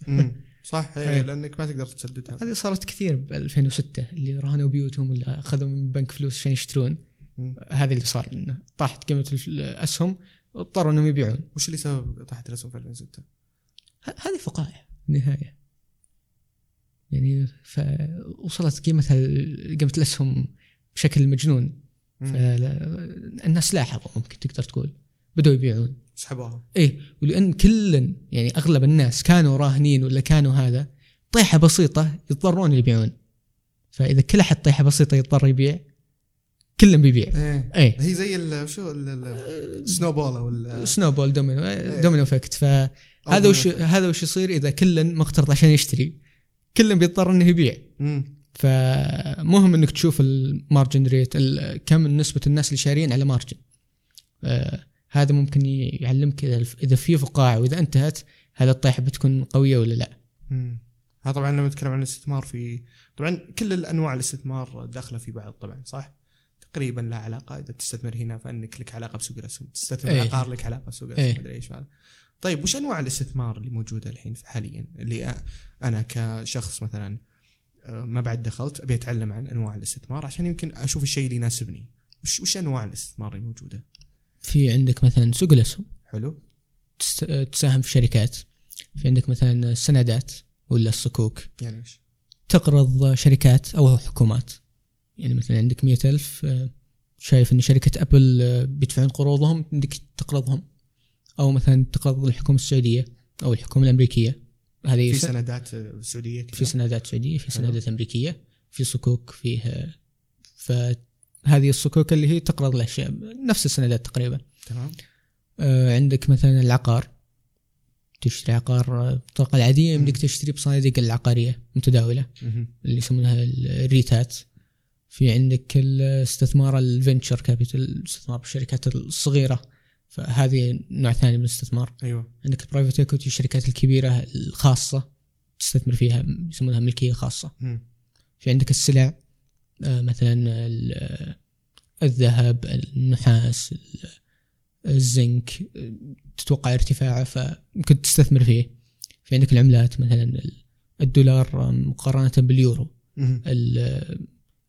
صح إيه. إيه. لأنك ما تقدر تسددها هذه صارت كثير ب 2006 اللي رهنوا بيوتهم ولا أخذوا من البنك فلوس عشان يشترون. هذا اللي صار إنه طاحت قيمة الأسهم اضطروا إنهم يبيعون وش اللي سبب طاحت الأسهم في 2006 ه- هذه فقاعه النهايه يعني فوصلت قيمتها قيمة الأسهم بشكل مجنون مم. فالناس لاحظوا ممكن تقدر تقول بدأوا يبيعون. سحبوها. إيه ولأن كل يعني أغلب الناس كانوا راهنين ولا كانوا هذا طيحة بسيطة يضطرون يبيعون. فإذا كل أحد طيحة بسيطة يضطر يبيع كلهم بيبيع. إيه. إيه. هي زي ال- شو السنو ball أو ال- snowball domino إيه. domino effect فهذا وش هذا وش يصير؟ إذا كل مقترض عشان يشتري كلهم بيضطر إنه يبيع. مم. فمهم إنك تشوف ال margin rate كم نسبة الناس اللي شارين على margin هذا ممكن يعلمك إذا في فقاعة وإذا انتهت هذا الطيحة بتكون قوية ولا لا. هذا طبعا لما نتكلم عن الاستثمار في طبعا كل الأنواع الاستثمار داخلة في بعض طبعا صح؟ تقريبا لا علاقة إذا تستثمر هنا فإنك لك علاقة بسوق الاسهم، تستثمر إيه. عقار لك علاقة بسوق الاسهم إيه. مدري إيش هذا. طيب وش أنواع الاستثمار اللي موجودة الحين حاليا اللي أنا كشخص مثلا ما بعد دخلت أبي أتعلم عن أنواع الاستثمار عشان يمكن أشوف الشيء اللي يناسبني. وش وش أنواع الاستثمار الموجوده؟ في عندك مثلا سوق الأسهم حلو؟ تست- تساهم في شركات في عندك مثلا السندات ولا الصكوك يعني إيش؟ تقرض شركات أو حكومات يعني مثلا عندك مئة ألف آه، شايف إن شركة أبل آه، بيدفعون قروضهم عندك تقرضهم أو مثلا تقرض الحكومة السعودية أو الحكومة الأمريكية هذه في سندات سعودية كذا؟ في سندات سعودية في. سندات أمريكية في صكوك فيه فهذه الصكوك اللي هي تقرض الاشياء نفس السندات تقريبا تمام؟ آه، عندك مثلا العقار تشتري عقار العادية مم. يمديك تشتري بصناديق العقارية متداولة مهم. اللي يسمونها الريتات في عندك الاستثمار ال venture capital الاستثمار بالشركات الصغيرة فهذه نوع ثاني من الاستثمار. أيوه. عندك ال private equity الشركات الكبيرة الخاصة تستثمر فيها يسمونها ملكية خاصة. مم. في عندك السلع آه، مثلا آه، الذهب النحاس ال- الزنك آه، تتوقع ارتفاعه فممكن تستثمر فيه. في عندك العملات مثلا ال- الدولار آه، مقارنة باليورو. آه،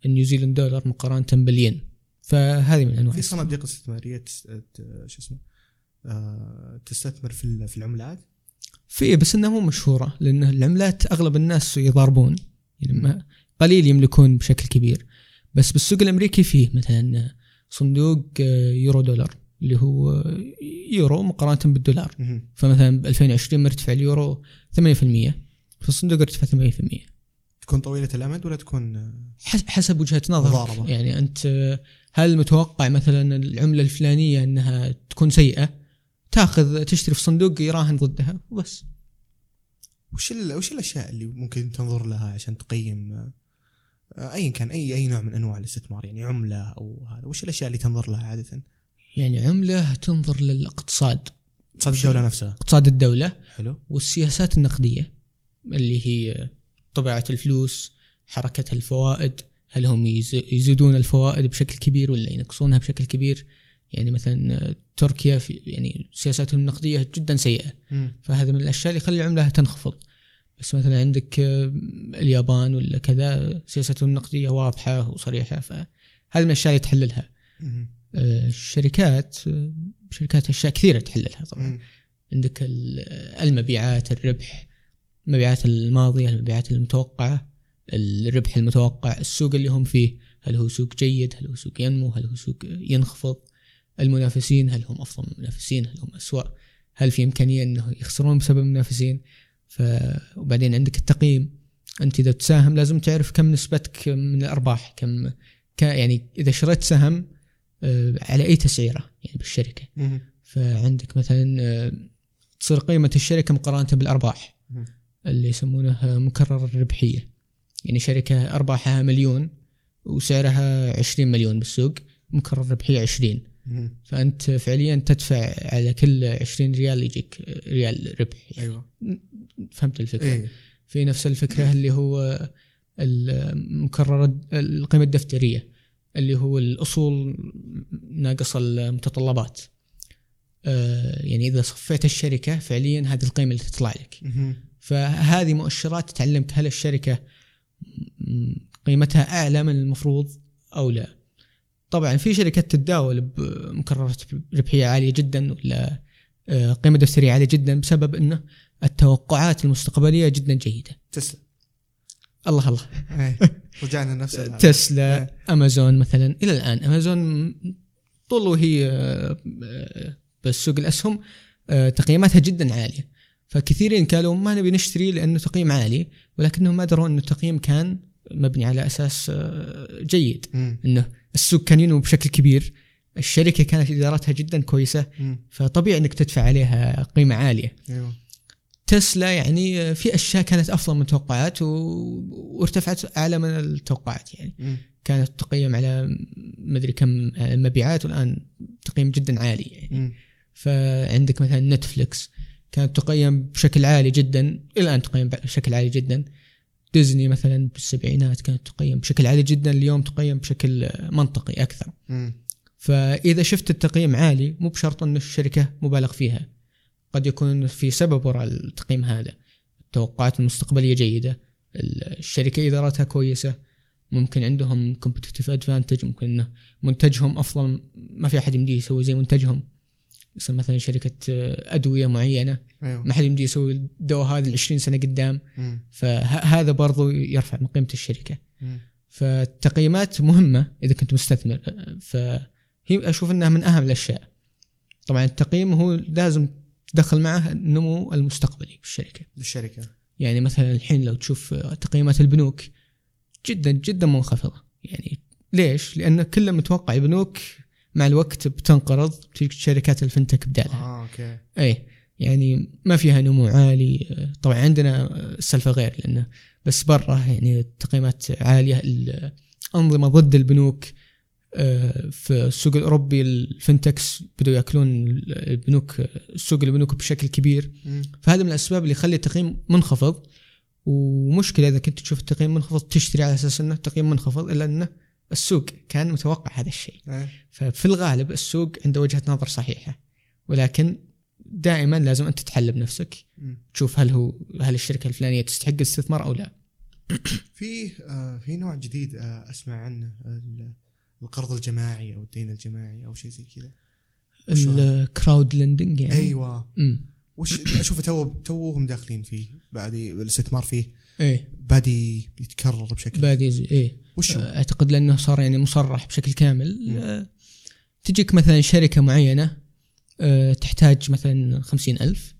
النيوزيلند دولار مقارنة بالين. فهذه من أنواع في صناديق استثمارية شو اسمه آه، تستثمر في في العملات؟ في بس إنها مو مشهورة لأن العملات أغلب الناس يضاربون يعني ما قليل يملكون بشكل كبير. بس بالسوق الأمريكي فيه مثلا صندوق آه، يورو دولار اللي هو يورو مقارنة بالدولار. فمثلا ب 2020 مرتفع اليورو 8% فالصندوق ارتفع 8% تكون طويلة الأمد ولا تكون آه، حس- حسب وجهة نظرك مضاربة. يعني أنت هل متوقع مثلا العملة الفلانية إنها تكون سيئة؟ تأخذ تشتري في صندوق يراهن ضدها وبس. وش ال- وش الأشياء اللي ممكن تنظر لها عشان تقيم آه، ايا كان أي أي نوع من أنواع الاستثمار؟ يعني عملة أو هذا وش الأشياء اللي تنظر لها عادة؟ يعني عملة تنظر للاقتصاد. اقتصاد الدولة نفسها. اقتصاد الدولة. حلو. والسياسات النقدية اللي هي طبيعة الفلوس حركة الفوائد هل هم يز- يزيدون الفوائد بشكل كبير ولا ينقصونها بشكل كبير يعني مثلا تركيا في يعني سياساتهم النقدية جدا سيئة مم. فهذا من الأشياء اللي يخلي العملة تنخفض بس مثلا عندك آه، اليابان ولا كذا سياستهم النقدية واضحة وصريحة فهذه من الأشياء اللي تحللها. آه، الشركات آه، شركات أشياء كثيرة تحللها طبعا مم. عندك ال- المبيعات الربح المبيعات الماضية المبيعات المتوقعة الربح المتوقع السوق اللي هم فيه هل هو سوق جيد هل هو سوق ينمو هل هو سوق ينخفض؟ المنافسين هل هم أفضل من المنافسين هل هم أسوأ؟ هل في إمكانية أنه يخسرون بسبب المنافسين؟ ف... وبعدين عندك التقييم. أنت إذا تساهم لازم تعرف كم نسبتك من الأرباح كم ك... يعني إذا شريت سهم آه، على أي تسعيرة يعني بالشركة. فعندك مثلا آه، تصير قيمة الشركة مقارنة بالأرباح. اللي يسمونه مكرر الربحية. يعني شركة أرباحها مليون وسعرها 20 مليون بالسوق مكرر الربحية 20 مم. فأنت فعليا تدفع على كل 20 ريال يجيك ريال ربح. يعني أيوه. فهمت الفكرة؟ إيه. في نفس الفكرة اللي هو المكرر القيمة الدفترية اللي هو الأصول ناقص المتطلبات. آه، يعني إذا صفيت الشركة فعليا هذه القيمة اللي تطلع لك. فهذه مؤشرات الشركة م- قيمتها أعلى من المفروض أو لا. طبعا في شركات تتداول بمكررات ربحية عالية جدا ولا آه، قيمة دفترية عالية جدا بسبب أنه التوقعات المستقبلية جدا جيدة. تسلا الله الله. إيه رجعنا نفس. تسلا أمازون مثلا. إلى الآن أمازون طول وهي آه، آه، بالسوق الأسهم تقييماتها جدا عالية. فكثيرين قالوا ما نبي نشتري لأنه تقييم عالي ولكنهم ما دروا أنه التقييم كان مبني على أساس آه، جيد. إنه السوق كان ينمو بشكل كبير الشركة كانت إدارتها جدا كويسة. فطبيعي إنك تدفع عليها قيمة عالية أيوه تسلا يعني في أشياء كانت أفضل من التوقعات و... وارتفعت أعلى من التوقعات يعني. كانت تقيم على مدري كم مبيعات والآن تقييم جدا عالي يعني. فعندك مثلا نتفلكس كانت تقيم بشكل عالي جدا الآن تقيم بشكل عالي جدا. ديزني مثلا بالسبعينات كانت تقيم بشكل عالي جدا اليوم تقيم بشكل منطقي أكثر. مم. فإذا شفت التقييم عالي مو بشرط أن الشركة مبالغ فيها. قد يكون في سبب وراء التقييم هذا. التوقعات المستقبلية جيدة الشركة إدارتها كويسة ممكن عندهم competitive advantage ممكن إنه منتجهم أفضل ما في أحد يمديه يسوي زي منتجهم. يصير مثلا شركة آه، أدوية معينة أيوه. ما حد يمديه يسوي الدواء هذا ل 20 سنة قدام. فهذا برضو يرفع من قيمة الشركة. فالتقييمات مهمة إذا كنت مستثمر. فهي أشوف أنها من أهم الأشياء. طبعا التقييم هو لازم تدخل معه النمو المستقبلي في الشركة. للشركه يعني مثلا الحين لو تشوف تقييمات البنوك جدا جدا منخفضة. يعني ليش؟ لأن كل متوقع البنوك مع الوقت بتنقرض تجيك شركات ال fintech بدالها. آه okay. اي يعني ما فيها نمو عالي. طبعا عندنا السالفه غير لأنه بس برا يعني التقييمات عالية. الأنظمة ضد البنوك آه، في السوق الأوروبي ال fintechs بدوا يأكلون البنوك السوق البنوك بشكل كبير. فهذا من الأسباب اللي يخلي التقييم منخفض. ومشكلة إذا كنت تشوف التقييم منخفض تشتري على أساس إنه تقييم منخفض إلا إنه السوق كان متوقع هذا الشيء. إيه. ففي الغالب السوق عنده وجهة نظر صحيحة. ولكن دائما لازم أنت تحل بنفسك. تشوف هل هو هل الشركة الفلانية تستحق الاستثمار أو لا. في آه، في نوع جديد آه، أسمع عنه ال- القرض الجماعي أو الدين الجماعي أو شيء زي كذا؟ الكراود لندنج يعني؟ أيوه. وش أشوف تو توهم داخلين فيه بعد الاستثمار فيه. إيه. بادي يتكرر بشكل. بادي زي- إيه. وش؟ أعتقد لأنه صار يعني مصرح بشكل كامل. آه، تجيك مثلا شركة معينة آه، تحتاج مثلا خمسين ألف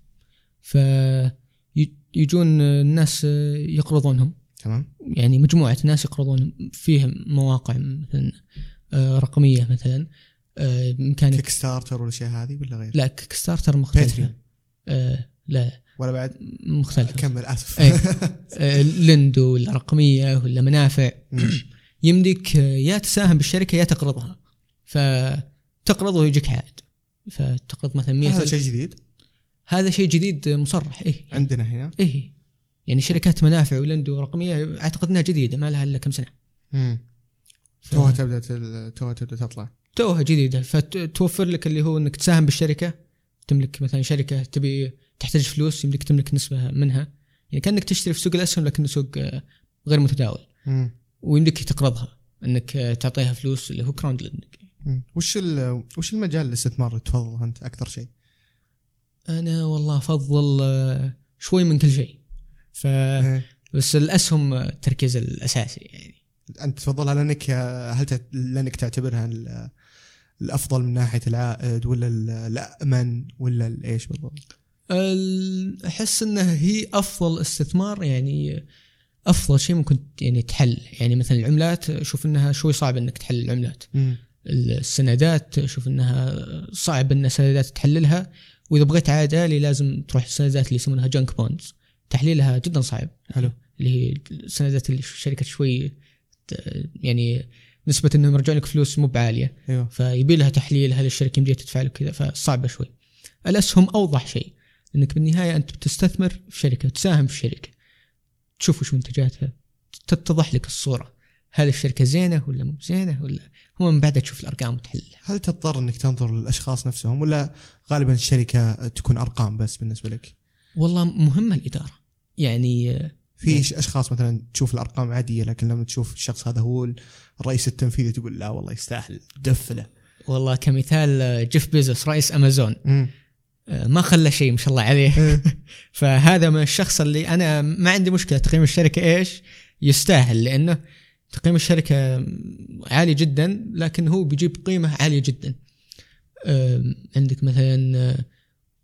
فيجون الناس آه، يقرضونهم. تمام. يعني مجموعة ناس يقرضون فيهم مواقع مثلا آه، رقمية مثلا بإمكانك Kick starter والاشياء هذه ولا غير؟ لا Kickstarter آه، لا. ولا بعد؟ مختلفة. كمل آسف. إيه. آه، Lendo ولا رقمية ولا منافع. يمديك آه، يا تساهم بالشركة يا تقرضها. فتقرض ويجيك عائد. فتقرض مثلا 100 هذا شيء جديد؟ هذا شيء جديد مصرح إيه. عندنا هنا. إيه. يعني شركات منافع و Lendo رقمية أعتقد أنها جديدة ما لها إلا كم سنة. ف- توها تبدأ توها تبدأ تطلع. توها جديدة. فتوفر لك اللي هو إنك تساهم بالشركة. تملك مثلا شركة تبي تحتاج فلوس يمديك تملك نسبة منها يعني كأنك تشتري في سوق الأسهم لكنه سوق آه، غير متداول. ويمديك تقرضها إنك آه، تعطيها فلوس اللي هو crowd lending. وش وش المجال الاستثمار اللي تفضله أنت أكثر شيء؟ أنا والله أفضل آه، شوي من كل شيء ف إيه. بس الأسهم التركيز الأساسي يعني أنت تفضلها لانك هل لأنك تعتبرها ال- الأفضل من ناحية العائد ولا ال- الامن ولا إيش بالضبط؟ أحس انها هي أفضل استثمار يعني أفضل شيء ممكن يعني تحل. يعني مثلا العملات أشوف إنها شوي صعب إنك تحل العملات. السندات أشوف إنها صعب إن السندات تحللها. وإذا بغيت عائد آلي لازم تروح السندات اللي يسمونها جانك بوندز تحليلها جدا صعب. حلو. اللي هي السندات اللي شركة شوي يعني نسبة إنهم يرجعون لك فلوس مو بعالية. أيوه. فيبي لها تحليل هل الشركة يمديها تدفع لك كذا فصعبة شوي. الأسهم أوضح شيء. إنك بالنهاية أنت بتستثمر في شركة تساهم في شركة. تشوف وش منتجاتها. تتضح لك الصورة. هل الشركة زينة ولا مو زينة ولا هو من بعدها تشوف الأرقام وتحللها هل تضطر إنك تنظر للأشخاص نفسهم ولا غالبا الشركة تكون أرقام بس بالنسبة لك؟ والله مهمة الإدارة. يعني في ش- أشخاص مثلا تشوف الأرقام عادية لكن لما تشوف الشخص هذا هو الرئيس التنفيذي تقول لا والله يستاهل دفله. والله كمثال جيف بيزوس رئيس أمازون. آه، ما خلى شيء ما شاء الله عليه. فهذا من الشخص اللي أنا ما عندي مشكلة. تقييم الشركة إيش؟ يستاهل لأنه تقييم الشركة عالي جدا لكن هو بيجيب قيمة عالية جدا. آم، عندك مثلا آه،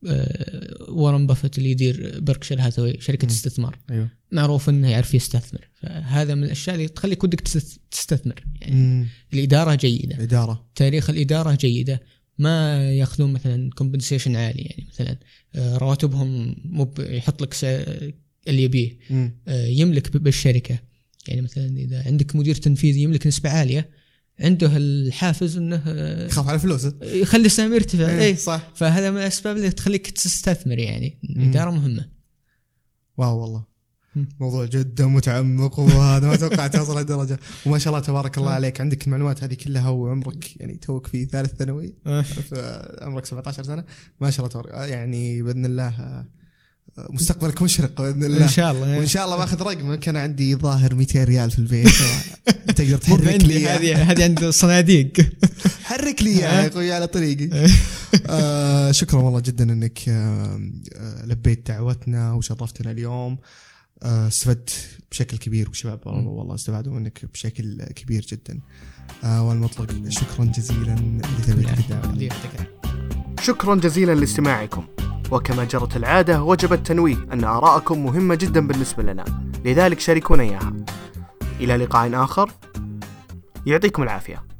آه، وارن بافت اللي يدير Berkshire Hathaway شركة مم. استثمار. أيوه. معروف إنه يعرف يستثمر. فهذا من الأشياء اللي تخليك ودك تست- تستثمر. يعني. الإدارة جيدة. إدارة. تاريخ الإدارة جيدة. ما ياخذون مثلا compensation عالي يعني مثلا آه، رواتبهم مو يحط لك اللي يبيه. آه، يملك ب- بالشركة. يعني مثلا إذا عندك مدير تنفيذي يملك نسبة عالية عنده الحافز إنه آه، يخاف على فلوسه. يخلي السهم يرتفع. إيه، اي صح. فهذا من الأسباب اللي تخليك تستثمر يعني. الاداره مهمة. واو والله. موضوع جدا متعمق وهذا ما توقعت اوصل هالدرجه وما شاء الله تبارك الله عليك. عندك المعلومات هذه كلها وعمرك يعني توك في ثالث ثانوي. في عمرك 17 سنة. ما شاء الله تبارك يعني بإذن الله آه، مستقبلك مشرق بإذن الله. إن شاء الله وإن شاء الله بآخذ رقمك. أنا عندي ظاهر 200 ريال في البيت. تقدر تحرك لي إياه. هذه هذه عند الصناديق. حرك لي يا أخوي على طريقي. آه. شكرا والله جدا إنك آه آه، لبيت دعوتنا وشرفتنا اليوم. آه استفدت بشكل كبير والشباب والله والله استفادوا منك بشكل كبير جدا. آه والمطلق شكرا جزيلا لتلبيتك الدعوه شكرا جزيلا لاستماعكم. وكما جرت العادة وجب التنويه أن آراءكم مهمة جدا بالنسبة لنا. لذلك شاركونا إياها. إلى لقاء آخر. يعطيكم العافية.